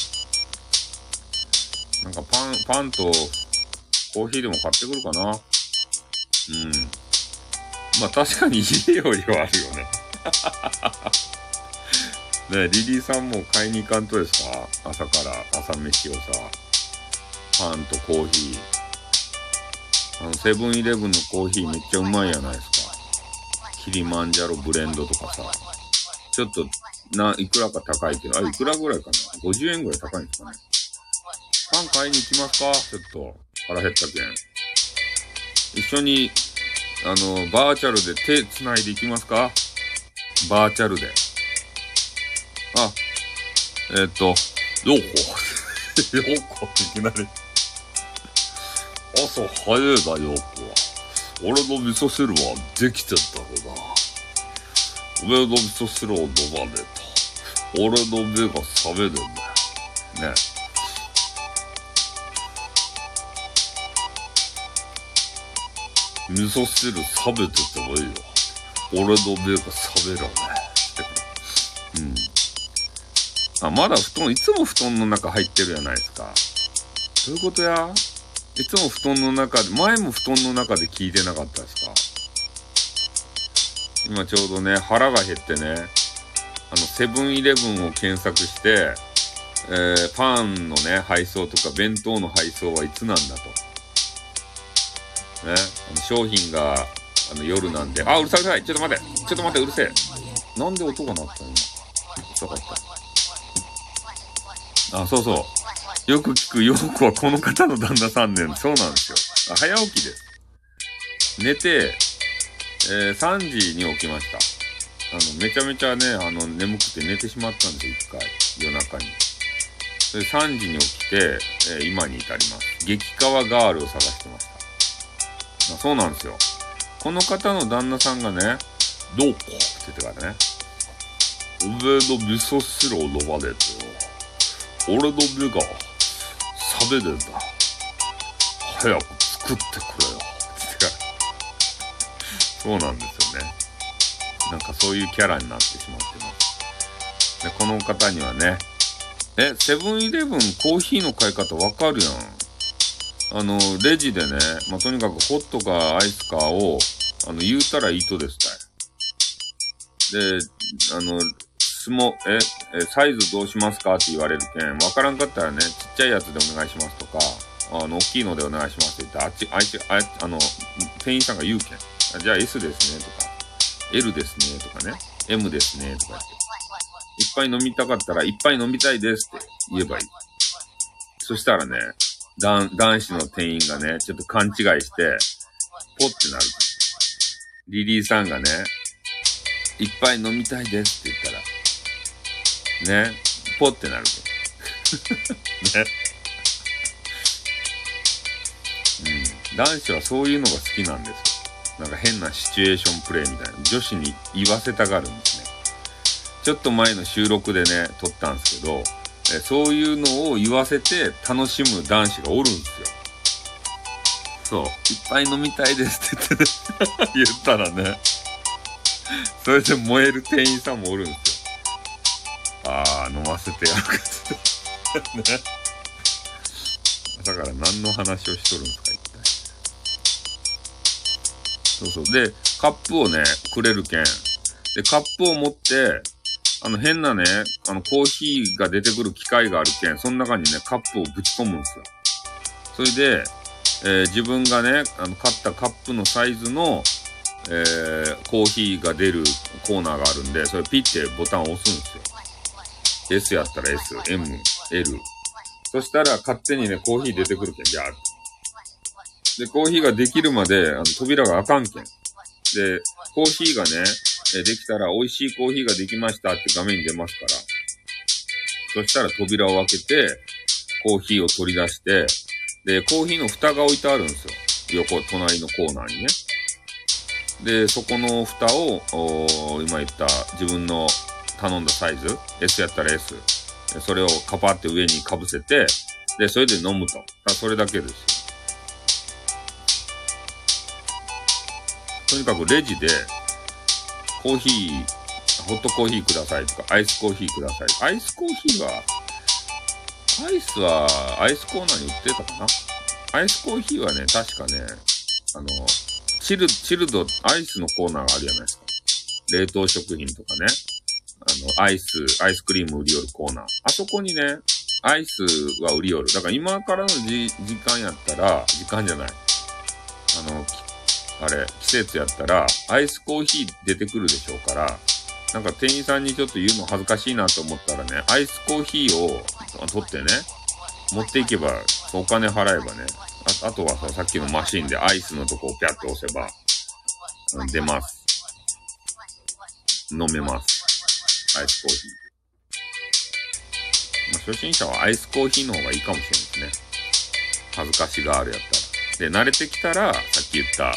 なんかパン、パンとコーヒーでも買ってくるかな。うん。まあ確かに家よりはあるよね。ねリリーさんも買いに行かんとですか？朝から朝飯をさ、パンとコーヒー。あの、セブンイレブンのコーヒーめっちゃうまいやないですか。キリマンジャロブレンドとかさ。ちょっと、な、いくらか高いけど、あ、いくらぐらいかな ?50 円ぐらい高いんですかね。パン買いに行きますか？ちょっと、腹減ったけん。一緒に、あの、バーチャルで手繋いでいきますか？バーチャルで。あ、えっ、ー、と、ようこ。ようこ、いきなり。朝早いな、ようこは。俺の味噌汁はできてんだろうな。おめえの味噌汁を飲まねえと。俺の目が覚めねえんだよ。ね。味噌汁冷めててもいいよ。俺の目が覚めらねえ。うん。あ、まだ布団、いつも布団の中入ってるじゃないですか。どういうことやいつも布団の中で、前も布団の中で聞いてなかったですか今ちょうどね、腹が減ってね、あの、セブンイレブンを検索して、えー、パンのね、配送とか弁当の配送はいつなんだと。ね、あの商品が、あの、夜なんで、あ、うるさいうるさいちょっと待ってちょっと待ってうるせえなんで音が鳴ったの？今。遅かった。あ、そうそう。よく聞く、よくはこの方の旦那さんね、そうなんですよ。早起きです。寝て、えー、3時に起きました。あの、めちゃめちゃね、あの、眠くて寝てしまったんですよ、一回。夜中に。それ3時に起きて、えー、今に至ります。激川ガールを探してました。あそうなんですよ。この方の旦那さんがね、どうこうって言ってからね、おめえの味噌汁を飲まねえとよ。俺の目が冷めねえんだ。早く作ってくれよ。そうなんですよね。なんかそういうキャラになってしまってます。で、この方にはね、え、セブンイレブンコーヒーの買い方わかるやん。あの、レジでね、まあ、とにかくホットかアイスかを、あの、言うたらいいとですたい。で、あの、質問、え、え、サイズどうしますかって言われるけん、わからんかったらね、ちっちゃいやつでお願いしますとか、あの、大きいのでお願いしますって言って、あっち、あいつ、ああの、店員さんが言うけん。じゃあ S ですねとか、L ですねとかね、M ですねとかって。いっぱい飲みたかったら、いっぱい飲みたいですって言えばいい。そしたらね、男、男子の店員がね、ちょっと勘違いして、ポってなる。リリーさんがね、いっぱい飲みたいですって言ったら、ね、ポってなる。ね。うん。男子はそういうのが好きなんですよ。なんか変なシチュエーションプレイみたいな。女子に言わせたがるんですね。ちょっと前の収録でね、撮ったんですけど、えそういうのを言わせて楽しむ男子がおるんですよ。そう。いっぱい飲みたいですって言ってね 言ったらね、それで燃える店員さんもおるんですよ。ああ、飲ませてやるかってね。だから何の話をしとるんですか、一体。そうそう。で、カップをね、くれるけん。で、カップを持って、あの変なね、あのコーヒーが出てくる機械があるけん、その中にね、カップをぶち込むんですよ。それで、えー、自分がね、あの買ったカップのサイズの、えー、コーヒーが出るコーナーがあるんで、それピッてボタンを押すんですよ。S やったら S、M、L。そしたら勝手にね、コーヒー出てくるけん、ギャーで、コーヒーができるまで、あの、扉が開かんけん。で、コーヒーがね、えできたら美味しいコーヒーができましたって画面に出ますから。そしたら扉を開けて、コーヒーを取り出して、で、コーヒーの蓋が置いてあるんですよ。横、隣のコーナーにね。で、そこの蓋を、今言った自分の頼んだサイズ、S やったら S。それをカパって上に被せて、で、それで飲むと。それだけですよ。とにかくレジで、コーヒー、ホットコーヒーくださいとか、アイスコーヒーください。アイスコーヒーは、アイスは、アイスコーナーに売ってたかなアイスコーヒーはね、確かね、あの、チル、チルド、アイスのコーナーがあるじゃないですか。冷凍食品とかね。あの、アイス、アイスクリーム売り寄るコーナー。あそこにね、アイスは売り寄る。だから今からの時間やったら、時間じゃない。あの、あれ、季節やったら、アイスコーヒー出てくるでしょうから、なんか店員さんにちょっと言うの恥ずかしいなと思ったらね、アイスコーヒーを取ってね、持っていけば、お金払えばね、ああとはさ、さっきのマシンでアイスのとこをピャッと押せば、出ます。飲めます。アイスコーヒー。まあ、初心者はアイスコーヒーの方がいいかもしれないですね。恥ずかしがあるやったら。で、慣れてきたら、さっき言った、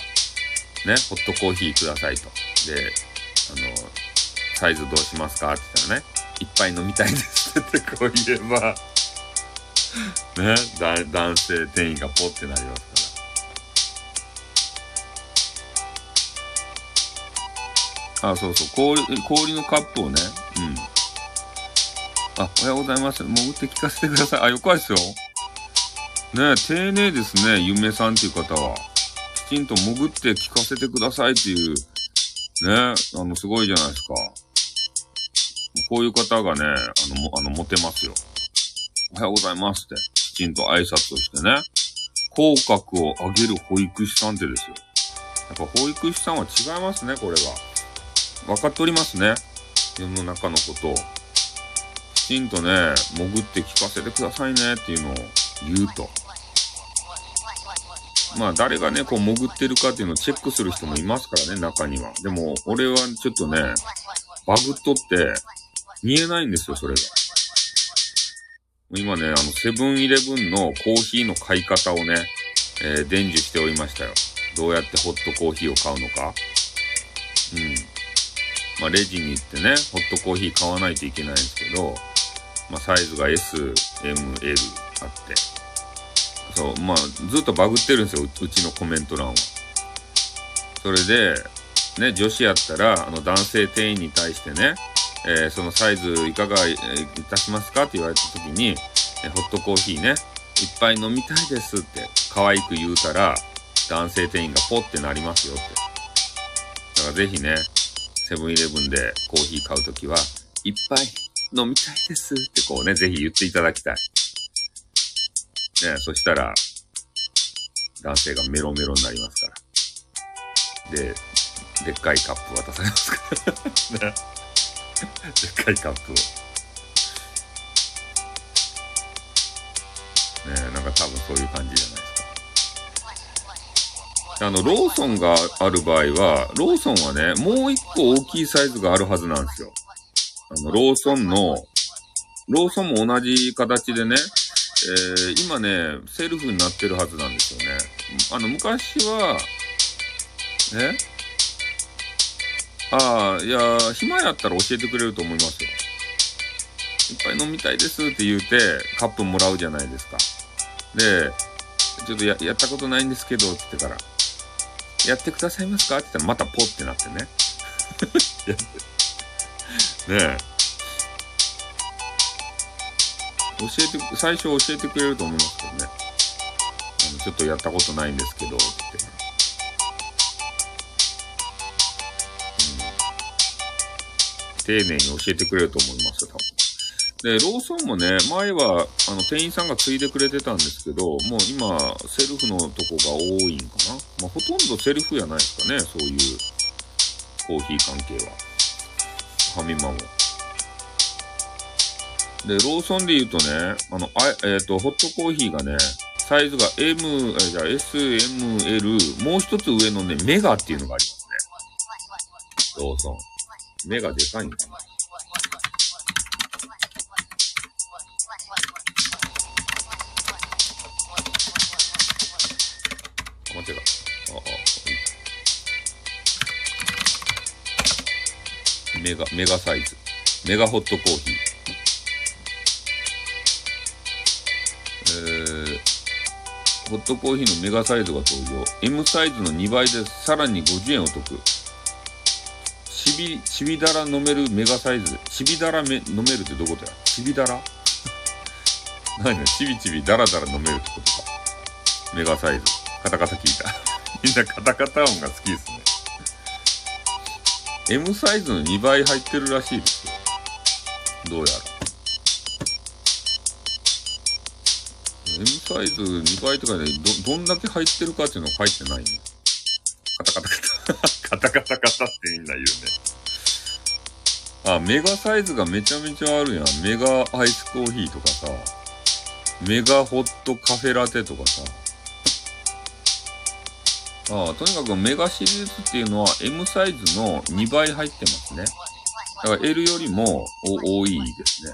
ね、ホットコーヒーくださいと。で、あの、サイズどうしますかって言ったらね、いっぱい飲みたいですってこう言えば、ね、男性店員がポってなりますから。あ、そうそう、氷、氷のカップをね、うん。あ、おはようございます。潜って聞かせてください。あ、よかいですよ。ね丁寧ですね、ゆめさんっていう方は。きちんと潜って聞かせてくださいっていう、ね、あの、すごいじゃないですか。こういう方がね、あの、も、あの、モテますよ。おはようございますって、きちんと挨拶をしてね、口角を上げる保育士さんってですよ。やっぱ保育士さんは違いますね、これは。分かっておりますね。世の中のことを。きちんとね、潜って聞かせてくださいねっていうのを言うと。まあ誰がね、こう潜ってるかっていうのをチェックする人もいますからね、中には。でも、俺はちょっとね、バグっとって、見えないんですよ、それが。今ね、あの、セブンイレブンのコーヒーの買い方をね、えー、伝授しておりましたよ。どうやってホットコーヒーを買うのか。うん。まあ、レジに行ってね、ホットコーヒー買わないといけないんですけど、まあ、サイズが S、M、L あって。そう、まあ、ずっとバグってるんですよ、うちのコメント欄は。それで、ね、女子やったら、あの、男性店員に対してね、えー、そのサイズいかがいたしますかって言われた時に、えホットコーヒーね、いっぱい飲みたいですって可愛く言うたら、男性店員がポってなりますよって。だからぜひね、セブンイレブンでコーヒー買うときは、いっぱい飲みたいですってこうね、ぜひ言っていただきたい。ね、そしたら、男性がメロメロになりますから。で、でっかいカップ渡されますから。ね。でっかいカップを。ねなんか多分そういう感じじゃないですか。あの、ローソンがある場合は、ローソンはね、もう一個大きいサイズがあるはずなんですよ。あの、ローソンの、ローソンも同じ形でね、えー、今ね、セルフになってるはずなんですよね。あの、昔は、えああ、いや、暇やったら教えてくれると思いますよ。いっぱい飲みたいですって言うて、カップもらうじゃないですか。で、ちょっとややったことないんですけど、って言ってから、やってくださいますか？って言ったらまたポってなってね。ねえ。教えて、最初教えてくれると思いますけどね。あのちょっとやったことないんですけど、って。丁寧に教えてくれると思いますよ、多分。で、ローソンもね、前は、あの、店員さんがついでくれてたんですけど、もう今、セルフのとこが多いんかな。まあ、ほとんどセルフやないですかね、そういう、コーヒー関係は。ファミマも。で、ローソンで言うとね、あの、あえっ、ー、と、ホットコーヒーがね、サイズが M、えじゃあ S、M、L、もう一つ上のね、メガっていうのがありますね。ローソン。目がでかいんだな。あ、間違えた。あ、あ、メガ、メガサイズ。メガホットコーヒー。えー、ホットコーヒーのメガサイズが登場。M サイズの2倍でさらに50円お得。ちび、ちびだら飲めるメガサイズ。ちびだらめ飲めるってどこだよちびだら？何？ね、ちびちびだらだら飲めるってことか。メガサイズ。カタカタ聞いた。みんなカタカタ音が好きですね。M サイズの2倍入ってるらしいですよ。どうやら。M サイズ2倍とかね、ど、どんだけ入ってるかっていうの書いてないね。カタカタカタ。カタカタカタってみんな言うね。あ、メガサイズがめちゃめちゃあるやん。メガアイスコーヒーとかさ、メガホットカフェラテとかさ。ああ、とにかくメガシリーズっていうのは M サイズの2倍入ってますね。だから L よりも多いですね。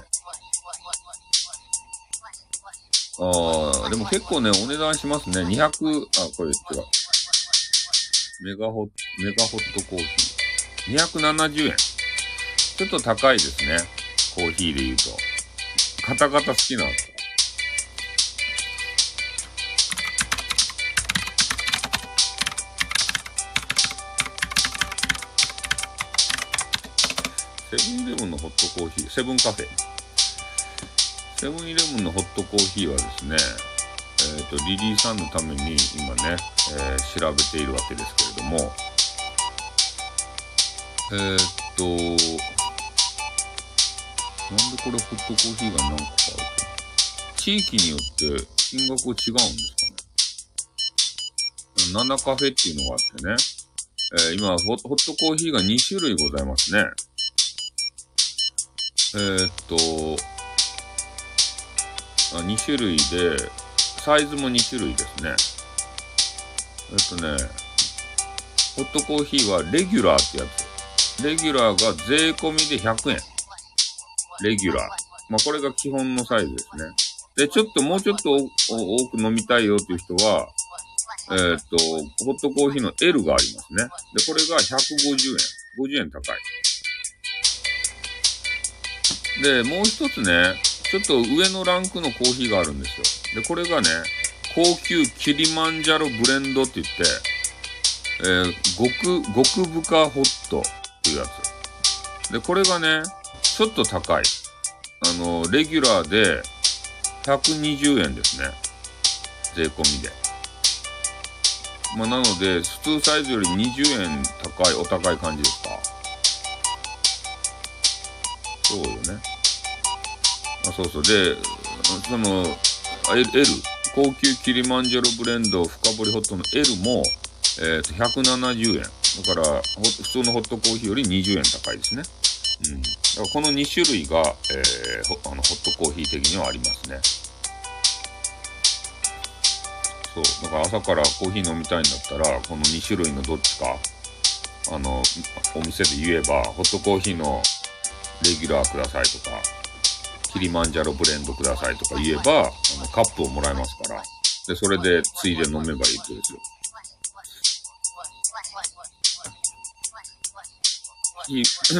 ああ、でも結構ね、お値段しますね。200、あ、これ違う。メガホット、メガホットコーヒー。270円。ちょっと高いですね。コーヒーで言うと。カタカタ好きなんですかセブンイレブンのホットコーヒー、セブンカフェ。セブンイレブンのホットコーヒーはですね、えっ、ー、と、リリーさんのために今ね、えー、調べているわけですけれども、えっ、と、なんでこれホットコーヒーが何個かあると。地域によって金額違うんですかね？ナナカフェっていうのがあってね。えー、今ホ、ホットコーヒーが2種類ございますね。えー、っと、あ2種類で、サイズも2種類ですね。えっとね、ホットコーヒーはレギュラーってやつ。レギュラーが税込みで100円。レギュラー。まあ、これが基本のサイズですね。で、ちょっともうちょっと多く飲みたいよっていう人は、えー、っと、ホットコーヒーの L がありますね。で、これが150円。50円高い。で、もう一つね、ちょっと上のランクのコーヒーがあるんですよ。で、これがね、高級キリマンジャロブレンドって言って、えー、極、極深ホットっていうやつ。で、これがね、ちょっと高い。あの、レギュラーで120円ですね。税込みで。まあ、なので、普通サイズより20円高い、お高い感じですか？そうよね。あ、そうそう。で、その、L、高級キリマンジャロブレンド深掘りホットの L も、え、ー、と、170円。だから、普通のホットコーヒーより20円高いですね。うん。だからこの2種類が、えー、あのホットコーヒー的にはありますね。そう。だから朝からコーヒー飲みたいんだったら、この2種類のどっちか、あの、お店で言えば、ホットコーヒーのレギュラーくださいとか、キリマンジャロブレンドくださいとか言えば、あの、カップをもらえますから。で、それで、ついで飲めばいいってことですよ。キー キー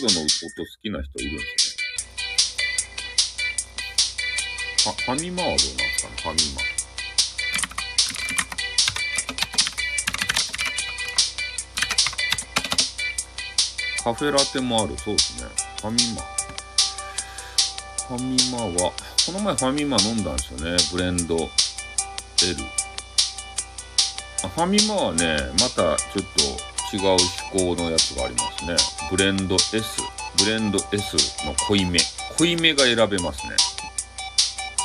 ボードの音好きな人いるんですね。ファミマはどうなんですかねファミマ。カフェラテもある。そうですね。ファミマ。ファミマは、この前ファミマ飲んだんですよね。ブレンド L。あファミマはね、またちょっと違う思考のやつがありますね。ブレンド S。ブレンド S の濃いめ。濃いめが選べますね。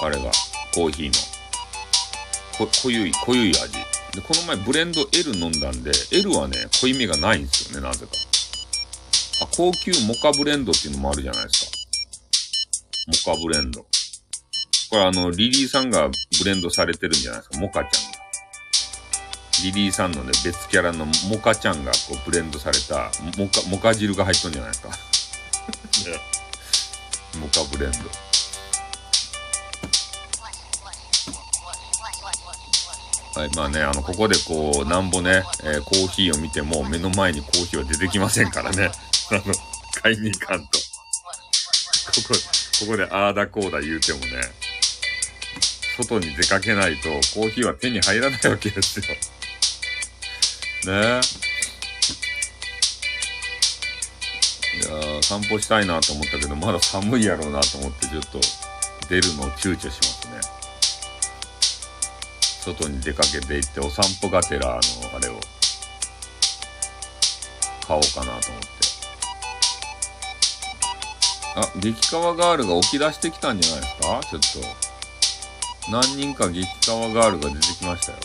あれが、コーヒーの。濃ゆい、濃ゆい味。で、この前ブレンド L 飲んだんで、L はね、濃いめがないんですよね、なぜか。あ、高級モカブレンドっていうのもあるじゃないですか。モカブレンド。これあの、リリーさんがブレンドされてるんじゃないですか、モカちゃんが。リリーさんのね、別キャラのモカちゃんがこうブレンドされた、モカ、モカ汁が入っとんじゃないですか。モカブレンド。はい、まあね、あの、ここでこう、なんぼね、えー、コーヒーを見ても目の前にコーヒーは出てきませんからね。あの、買いに行かんと。ここ、ここであーだこうだ言うてもね、外に出かけないとコーヒーは手に入らないわけですよ。ねえいや、散歩したいなと思ったけど、まだ寒いやろうなと思ってちょっと出るのを躊躇しますね。外に出かけて行ってお散歩がてら、あの、あれを買おうかなと思って。あ、激川ガールが起き出してきたんじゃないですか？ちょっと。何人か激川ガールが出てきましたよ。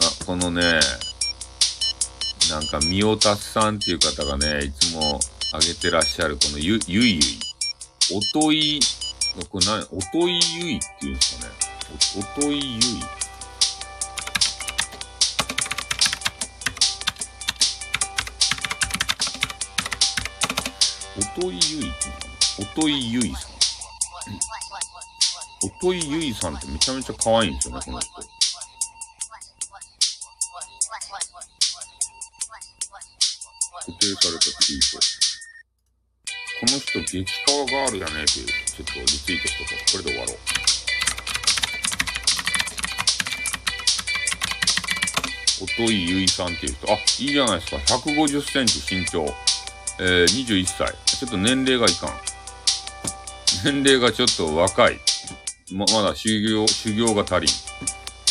あ、このね、なんか、みおたすさんっていう方がね、いつもあげてらっしゃる、このゆ、ゆいゆい。おとい、これ何、おといゆいっていうんですかね。お、おといゆい。おといゆいっておといゆいさん。おといゆいさんってめちゃめちゃ可愛いんですよね、この人。固定されたツイート。この人、激川ガールやねっていう、ちょっとリツイートしとこう。これで終わろう。おといゆいさんっていう人。あ、いいじゃないですか。150センチ身長。えー、21歳。ちょっと年齢がいかん。年齢がちょっと若い。ま、まだ修行、修行が足りん。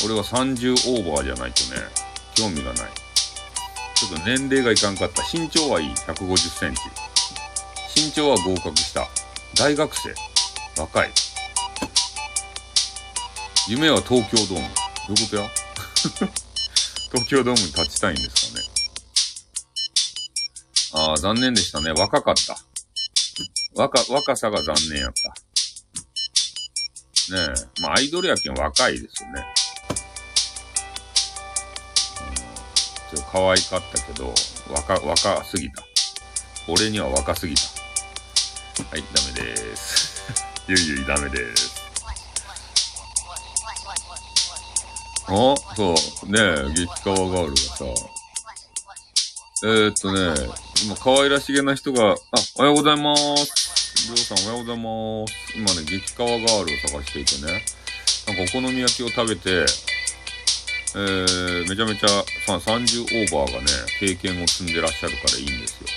俺は30オーバーじゃないとね、興味がない。ちょっと年齢がいかんかった。身長はいい。150センチ。身長は合格した。大学生。若い。夢は東京ドーム。どういうことや 東京ドームに立ちたいんですかね。ああ、残念でしたね。若かった。若、若さが残念やった。ねえ。まあ、アイドルやけん若いですよね。うん、ちょっと可愛かったけど、若、若すぎた。俺には若すぎた。はい、ダメでーす。ゆいゆいダメでーす。あそう。ねえ、激川ガールがさ、えー、っとね、今可愛らしげな人が、あ、おはようございます。りょうさんおはようございます。今ね、激川ガールを探していてね、なんかお好み焼きを食べて、えー、めちゃめちゃさ30オーバーがね、経験を積んでらっしゃるからいいんですよ。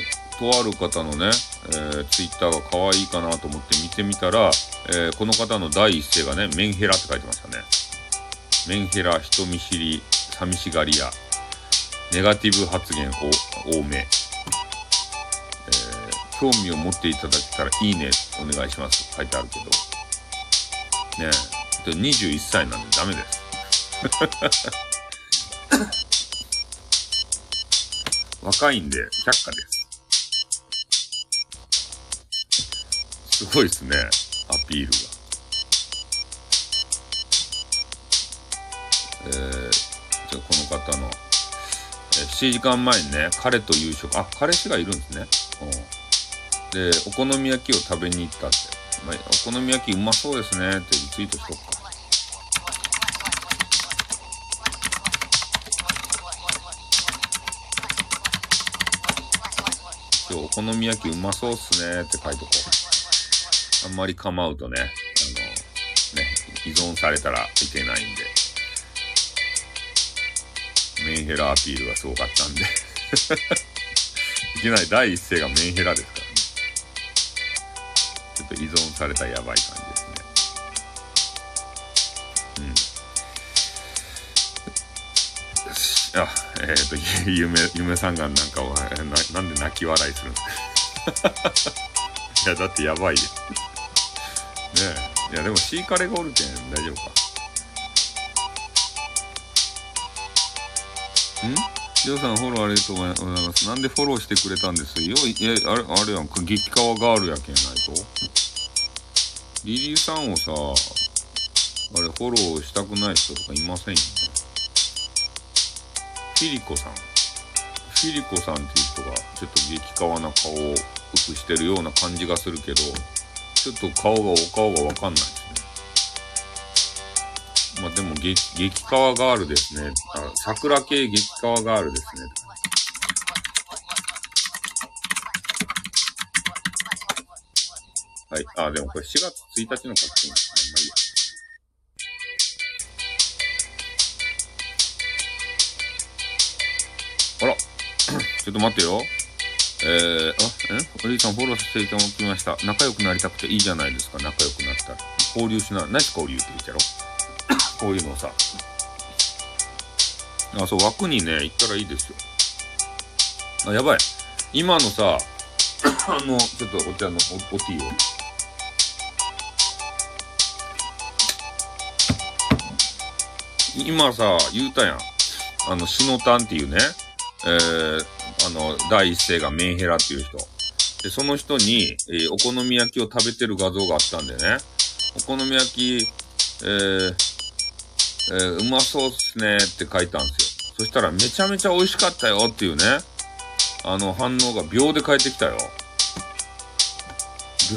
で、とある方のね、えー、ツイッターが可愛いかなと思って見てみたら、えー、この方の第一声がね、メンヘラって書いてましたね。メンヘラ、人見知り、寂しがり屋、ネガティブ発言多め、えー、興味を持っていただけたらいいね、お願いします書いてあるけど。ねえ、21歳なんでダメです。若いんで、百科です。すごいですね、アピールが。えー、じゃあこの方の7時間前にね、彼と夕食、あ、彼氏がいるんですね。うん。で、お好み焼きを食べに行ったって。まあ、お好み焼きうまそうですねってリツイートしとくか。今日お好み焼きうまそうっすねって書いとこう。あんまり構うとね、あの、ね、依存されたらいけないんで。メンヘラアピールがすごかったんで いきなり第一声がメンヘラですからね。ちょっと依存されたやばい感じですね。うん。あ、えっ、ー、と、夢、夢三眼なんかをな、なんで泣き笑いするんですかいや、だってやばいで。ねえ。いや、でもシーカレがおるけん大丈夫か。ん？りょうさんフォローありがとうございます。なんでフォローしてくれたんですよ？いや、あれ、あれやんか、激川ガールやけんないと。リリーさんをさ、あれ、フォローしたくない人とかいませんよね。フィリコさん。フィリコさんっていう人が、ちょっと激川な顔をよくしてるような感じがするけど、ちょっと顔が、お顔がわかんないですね。まあでも激、激川ガールですね。あ桜系激川ガールですね。はい。あ、でもこれ4月1日の書き込みですね。まあいいや。あら。ちょっと待ってよ。えー、あ、え？おじいさんフォローしていただきました。仲良くなりたくていいじゃないですか。仲良くなったら。交流しな、ナイス交流って言っちゃろ？こういうのさ。あ、そう、枠にね、行ったらいいですよ。あ、やばい。今のさ、あの、ちょっとお茶のお、おティーを。今さ、言うたやん。あの、シノタンっていうね、えー、あの、第一声がメンヘラっていう人。で、その人に、えー、お好み焼きを食べてる画像があったんでね、お好み焼き、えー、えー、うまそうっすねって書いたんですよ。そしたらめちゃめちゃ美味しかったよっていうね、あの反応が秒で返ってきたよ。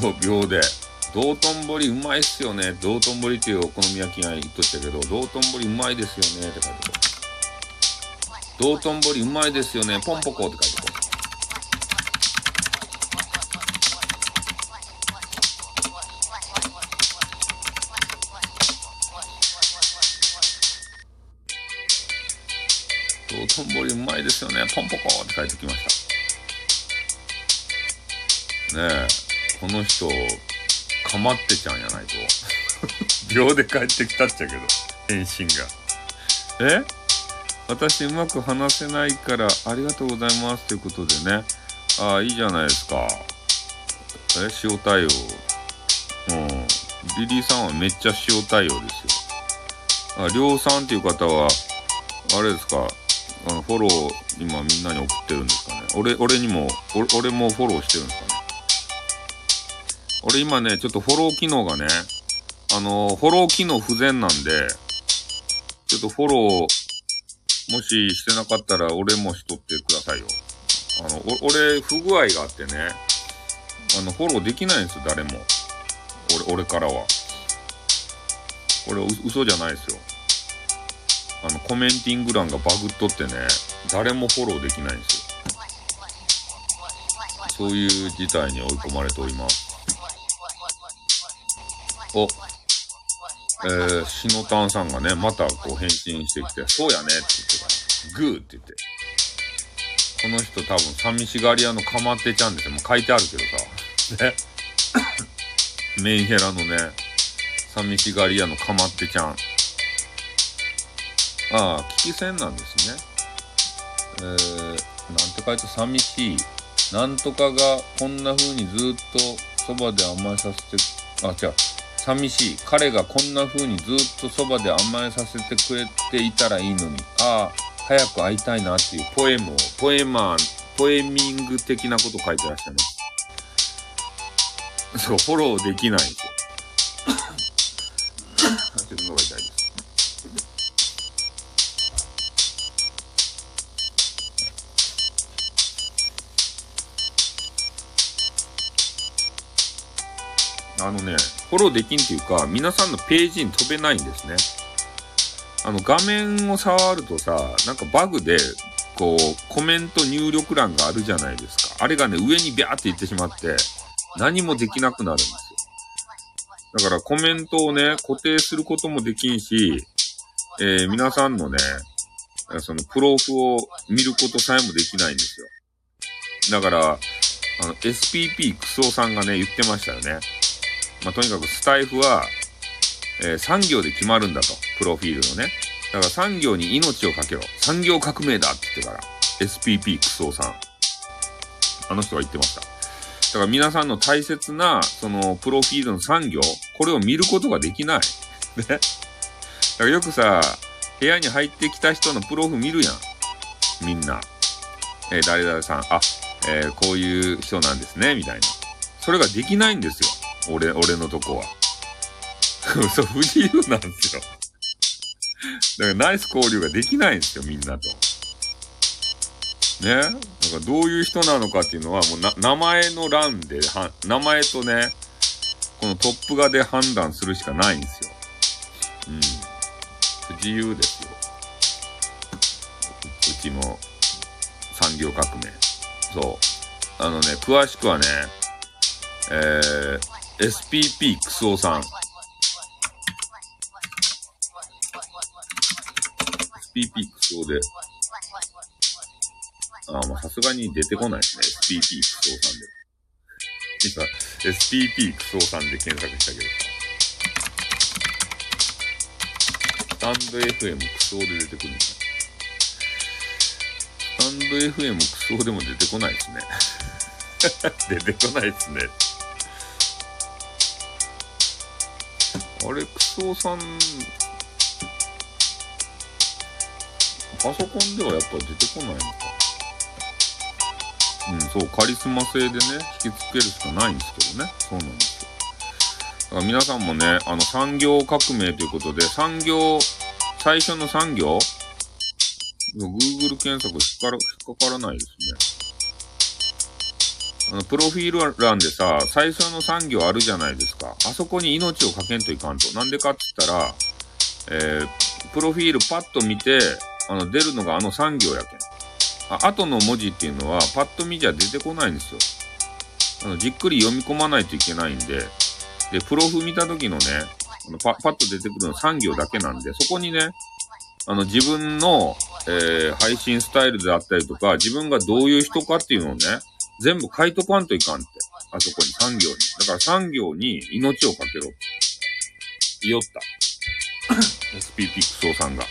秒、秒で。道頓堀うまいっすよね。道頓堀っていうお好み焼きが言っとったけど、道頓堀うまいですよねって書いてこう。道頓堀うまいですよね。ポンポコって書いてこう。トンボリうまいですよね。ポンポコって帰ってきました。ねえ、この人、かまってちゃんやないと。秒で帰ってきたっちゃけど、返信が。え？私うまく話せないからありがとうございますということでね。ああ、いいじゃないですか。え、塩対応。うん。リリーさんはめっちゃ塩対応ですよ。あ、りょうさんっていう方は、あれですか、あのフォロー今みんなに送ってるんですかね俺俺にも俺もフォローしてるんですかね俺今ね、ちょっとフォロー機能がね、あの、フォロー機能不全なんで、ちょっとフォロー、もししてなかったら俺もしとってくださいよ。あの、俺、不具合があってね、あの、フォローできないんですよ、誰も。俺、俺からは。これ、嘘じゃないですよ。あの、コメンティング欄がバグっとってね、誰もフォローできないんですよ。そういう事態に追い込まれております。お、えー、しのたんさんがね、またこう返信してきて、そうやねって言ってから、グーって言って。この人多分寂しがり屋のかまってちゃんですよ。もう書いてあるけどさ。ね。メンヘラのね、寂しがり屋のかまってちゃん。ああ、聞き戦なんですね。えー、なんて書いて寂しい。なんとかがこんな風にずっとそばで甘えさせて、あ、違う。寂しい。彼がこんな風にずっとそばで甘えさせてくれていたらいいのに、ああ、早く会いたいなっていうポエムを、ポエマー、ポエミング的なこと書いてらっしゃいます。そう、フォローできないんですよ。あのね、フォローできんっていうか、皆さんのページに飛べないんですね。あの、画面を触るとさ、なんかバグで、こう、コメント入力欄があるじゃないですか。あれがね、上にビャーっていってしまって、何もできなくなるんですよ。だからコメントをね、固定することもできんし、えー、皆さんのね、そのプロフを見ることさえもできないんですよ。だから、あの、SPP クソさんがね、言ってましたよね。まあ、とにかくスタイフは、えー、産業で決まるんだと。プロフィールのね。だから産業に命をかけろ。産業革命だって言ってから。SPP クソさん。あの人が言ってました。だから皆さんの大切な、その、プロフィールの産業、これを見ることができない。ね。だからよくさ、部屋に入ってきた人のプロフ見るやん。みんな。えー、誰々さん、あ、えー、こういう人なんですね、みたいな。それができないんですよ。俺、俺のとこは。そう、不自由なんですよ。だからナイス交流ができないんですよ、みんなと。ね？だからどういう人なのかっていうのは、もうな、名前の欄で、は、名前とね、このトップ画で判断するしかないんですよ。うん。不自由ですよ。うちも産業革命。そう。あのね、詳しくはね、えー、SPP クソさん。SPP クソで。あ、まあ、さすがに出てこないですね。SPP クソさんで。今、SPP クソさんで検索したけど。スタンド FM クソで出てくるんだ。スタンド FM クソでも出てこないですね。出てこないですね。あれ、クソさん、パソコンではやっぱ出てこないのか。うん、そう、カリスマ性でね、引きつけるしかないんですけどね。そうなんですよ。だから皆さんもね、あの、産業革命ということで、産業、最初の産業 Google 検索引っか引っかからないですね。あの、プロフィール欄でさ、最初の産業あるじゃないですか。あそこに命をかけんといかんと。なんでかって言ったら、えー、プロフィールパッと見て、あの、出るのがあの産業やけん。あ、後の文字っていうのは、パッと見じゃ出てこないんですよ。あの、じっくり読み込まないといけないんで、で、プロフ見た時のね、あのパパッと出てくるの産業だけなんで、そこにね、あの、自分の、えー、配信スタイルであったりとか、自分がどういう人かっていうのをね、全部書いとかんといかんって。あそこに産業に。だから産業に命をかけろって。言おった。SPP クソさんが。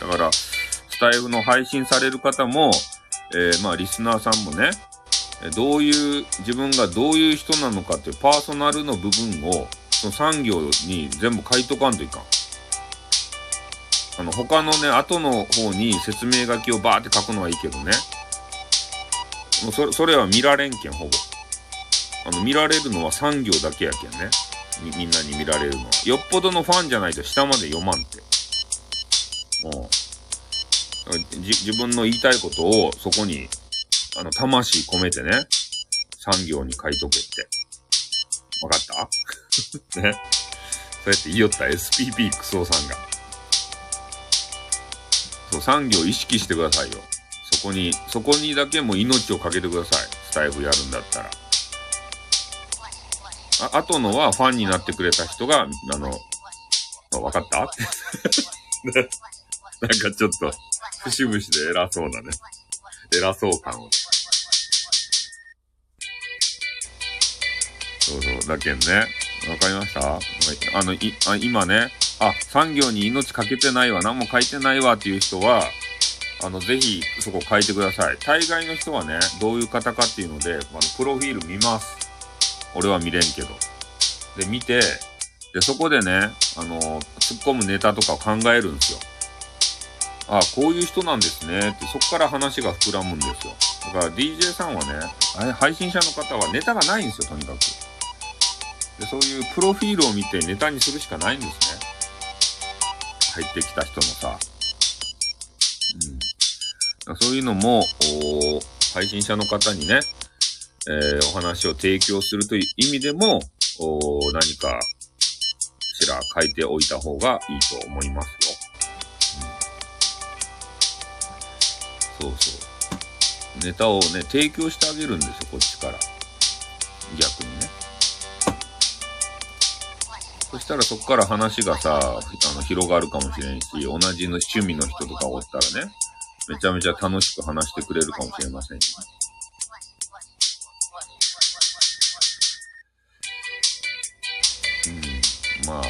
だから、スタイフの配信される方も、えー、まあ、リスナーさんもね、どういう、自分がどういう人なのかっていうパーソナルの部分を、その産業に全部書いとかんといかん。あの、他のね、後の方に説明書きをバーって書くのはいいけどね、もうそ、それは見られんけん、ほぼ。あの、見られるのは産業だけやけんね。み、みんなに見られるのは。よっぽどのファンじゃないと下まで読まんって。もう、じ、自分の言いたいことをそこに、あの、魂込めてね、産業に書いとけって。わかった？ね。そうやって言いよった SPP クソさんが。そう、産業意識してくださいよ。そこに、そこにだけも命をかけてください。スタイフやるんだったら。あ、あとのはファンになってくれた人が、あの、わかった？なんかちょっと、節々で偉そうなね。偉そう感を。そうそう、だけんね。わかりました？あの、い、あ、今ね、あ、産業に命かけてないわ、何も書いてないわっていう人は、あの、ぜひ、そこ書いてください。大概の人はね、どういう方かっていうので、あの、プロフィール見ます。俺は見れんけど。で、見て、で、そこでね、あの、突っ込むネタとかを考えるんですよ。あこういう人なんですねって、そこから話が膨らむんですよ。だから DJ さんはね、配信者の方はネタがないんですよ、とにかく。で、そういうプロフィールを見てネタにするしかないんですね。入ってきた人のさ。うん。そういうのも、配信者の方にね、えー、お話を提供するという意味でも、何かしら書いておいた方がいいと思いますよ。うん、そうそう。ネタをね、提供してあげるんですよ、こっちから。逆にね。そしたらそこから話がさ、あの、広がるかもしれんし、同じの趣味の人とかおったらね、めちゃめちゃ楽しく話してくれるかもしれませんし。うん、まあ、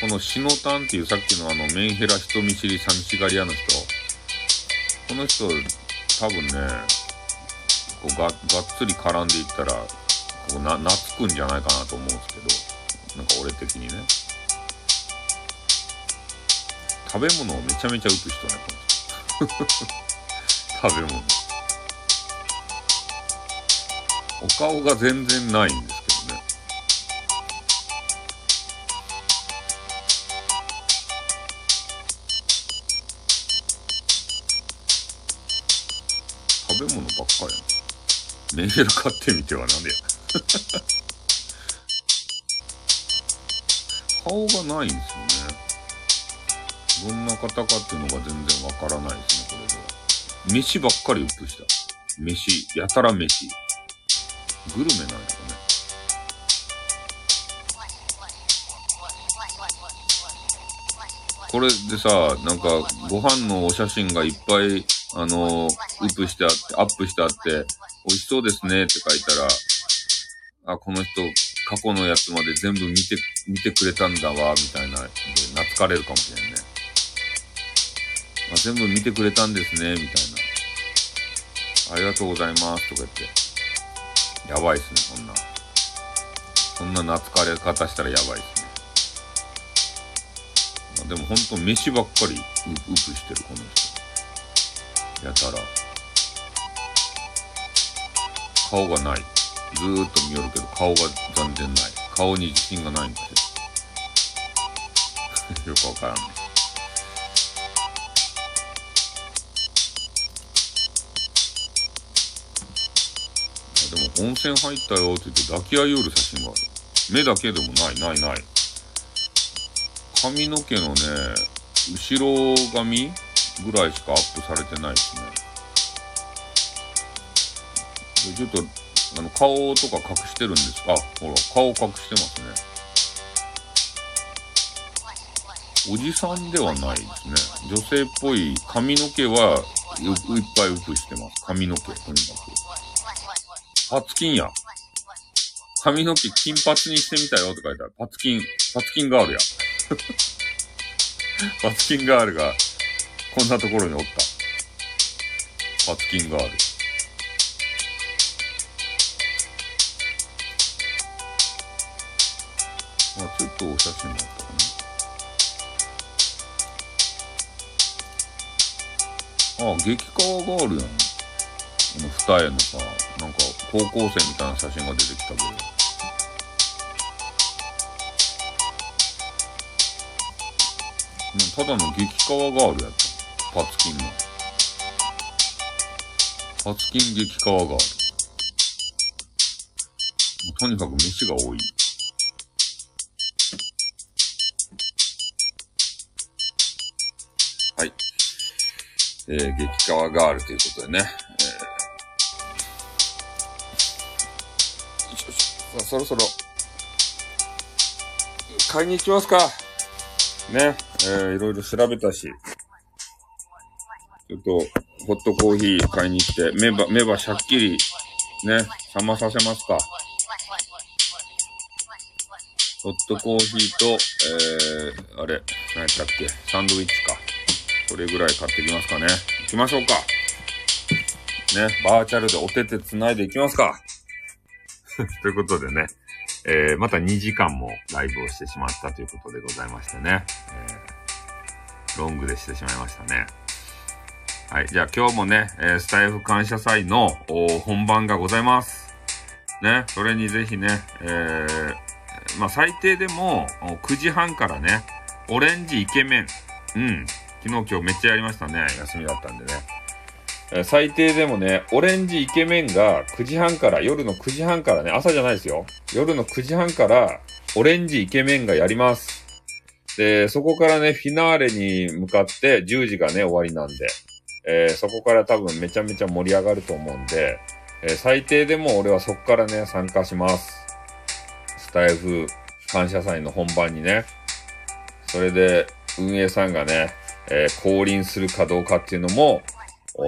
このシノタンっていうさっきのあのメンヘラ人見知り寂しがり屋の人、この人、多分ね、こうががっつり絡んでいったら、な、懐くんじゃないかなと思うんですけど、なんか俺的にね。食べ物をめちゃめちゃ打つ人ね、この人。食べ物。お顔が全然ないんですけどね。食べ物ばっかりやメンヘラ買ってみてはなんでや。顔がないんですよね。どんな方かっていうのが全然わからないですね、これで。飯ばっかりうプした。飯、やたら飯。グルメなんやろね。これでさ、なんか、ご飯のお写真がいっぱい、あの、ウプしてあって、アップしてあって、美味しそうですねって書いたら、あ、この人、過去のやつまで全部見て、見てくれたんだわ、みたいな、で、懐かれるかもしれんね。あ、全部見てくれたんですね、みたいな。ありがとうございます、とか言って。やばいっすね、そんな。そんな懐かれ方したらやばいっすね。あ、でもほんと飯ばっかりう、うくしてる、この人。やたら。顔がない。ずーっと見よるけど、顔が全然ない。顔に自信がないんですよ。よくわからんね。でも温泉入ったよって言って抱き合いよる写真がある。目だけでもない、ない、ない。髪の毛のね、後ろ髪ぐらいしかアップされてないですね。ちょっと、あの、顔とか隠してるんですあ、ほら、顔隠してますね。おじさんではないですね。女性っぽい髪の毛はいっぱい浮くしてます。髪の毛、とにかく。パツキンや。髪の毛金髪にしてみたよって書いてある。パツキン、パツキンガールや。パツキンガールが、こんなところにおった。パツキンガール。ちょっとお写真もあったかな。あ、激川があるやん。この二重のさ、なんか高校生みたいな写真が出てきたけど。ただの激川ガールやった。パツキンの。パツキン激川ガール。とにかく飯が多。い。えー、激川ガールということでね。えー、よしよし。さあ、そろそろ、買いに行きますか。ね。えー、いろいろ調べたし。ちょっと、ホットコーヒー買いに来て、目ば、目ばしゃっきり、ね、冷まさせますか。ホットコーヒーと、えー、あれ、何やったっけ、サンドイッチか。それぐらい買ってきますかね。行きましょうか。ね、バーチャルでお手手繋いでいきますか。ということでね、えー、また2時間もライブをしてしまったということでございましてね。えー、ロングでしてしまいましたね。はい。じゃあ今日もね、えー、スタイフ感謝祭の本番がございます。ね。それにぜひね、えー、まあ最低でも9時半からね、オレンジイケメン。うん。昨日今日めっちゃやりましたね。休みだったんでね。え、最低でもね、オレンジイケメンが9時半から、夜の9時半からね、朝じゃないですよ。夜の9時半から、オレンジイケメンがやります。で、そこからね、フィナーレに向かって10時がね、終わりなんで。えー、そこから多分めちゃめちゃ盛り上がると思うんで、えー、最低でも俺はそこからね、参加します。スタイフ感謝祭の本番にね。それで、運営さんがね、えー、降臨するかどうかっていうのも、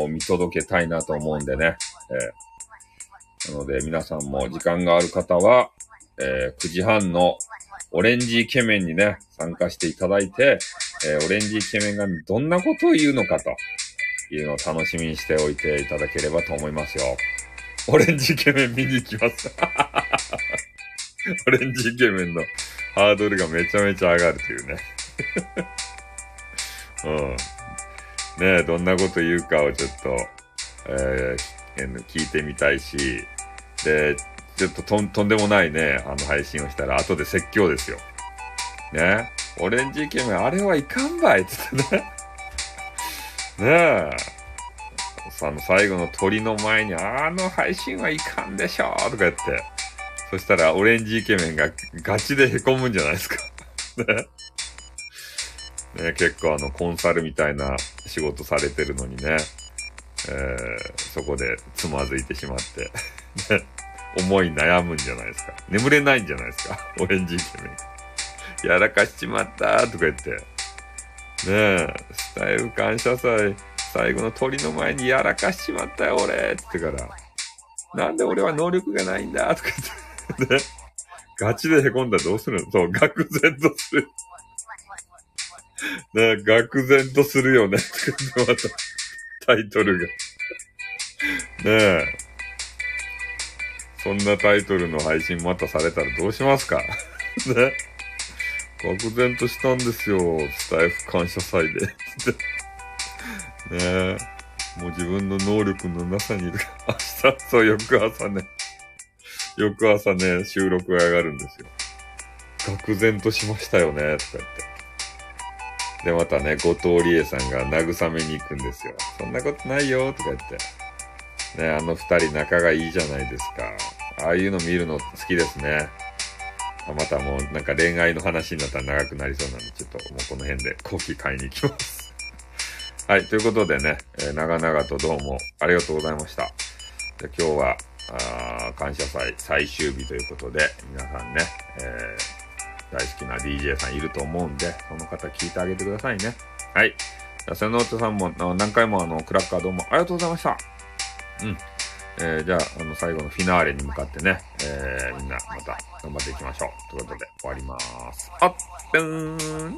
見届けたいなと思うんでね。えー、なので、皆さんも時間がある方は、えー、9時半のオレンジイケメンにね、参加していただいて、えー、オレンジイケメンがどんなことを言うのかと。いうのを楽しみにしておいていただければと思いますよ。オレンジイケメン見に行きます。オレンジイケメンのハードルがめちゃめちゃ上がるというね。うん。ねえ、どんなこと言うかをちょっと、えー、聞いてみたいし、で、ちょっととんとんでもないね、あの配信をしたら後で説教ですよ。ねオレンジイケメン、あれはいかんばいつってね。ねえ。あの、最後の鳥の前に、あの配信はいかんでしょとか言って。そしたら、オレンジイケメンがガチで凹むんじゃないですか。ね。ね結構あの、コンサルみたいな仕事されてるのにね。えー、そこでつまずいてしまって。ね。思い悩むんじゃないですか。眠れないんじゃないですか。オレンジイケメン。やらかしちまったとか言って。ねえ、スタイル感謝祭、最後の鳥の前にやらかしちまったよ、俺って言ってから、なんで俺は能力がないんだとか言って、ね。ガチで凹んだらどうするの？そう、愕然とする。ね愕然とするよね。また、タイトルが。ねえ。そんなタイトルの配信またされたらどうしますか？ね。愕然としたんですよ。スタイフ感謝祭で。ねえ。もう自分の能力のなさに、明日、そう、翌朝ね。翌朝ね、収録が上がるんですよ。愕然としましたよね、とか言って。で、またね、後藤理恵さんが慰めに行くんですよ。そんなことないよ、とか言って。ね、あの二人仲がいいじゃないですか。ああいうの見るの好きですね。またもうなんか恋愛の話になったら長くなりそうなんで、ちょっともうこの辺でコーヒー買いに行きます。はい、ということでね、えー、長々とどうもありがとうございました。で今日はあ感謝祭最終日ということで、皆さんね、えー、大好きな DJ さんいると思うんで、その方聞いてあげてくださいね。はい。じゃあ、瀬能さんも何回もあの、クラッカーどうもありがとうございました。うん。えー、じゃあ、あの、最後のフィナーレに向かってね、えー、みんなまた頑張っていきましょう。ということで、終わります。あっ、ぷーん。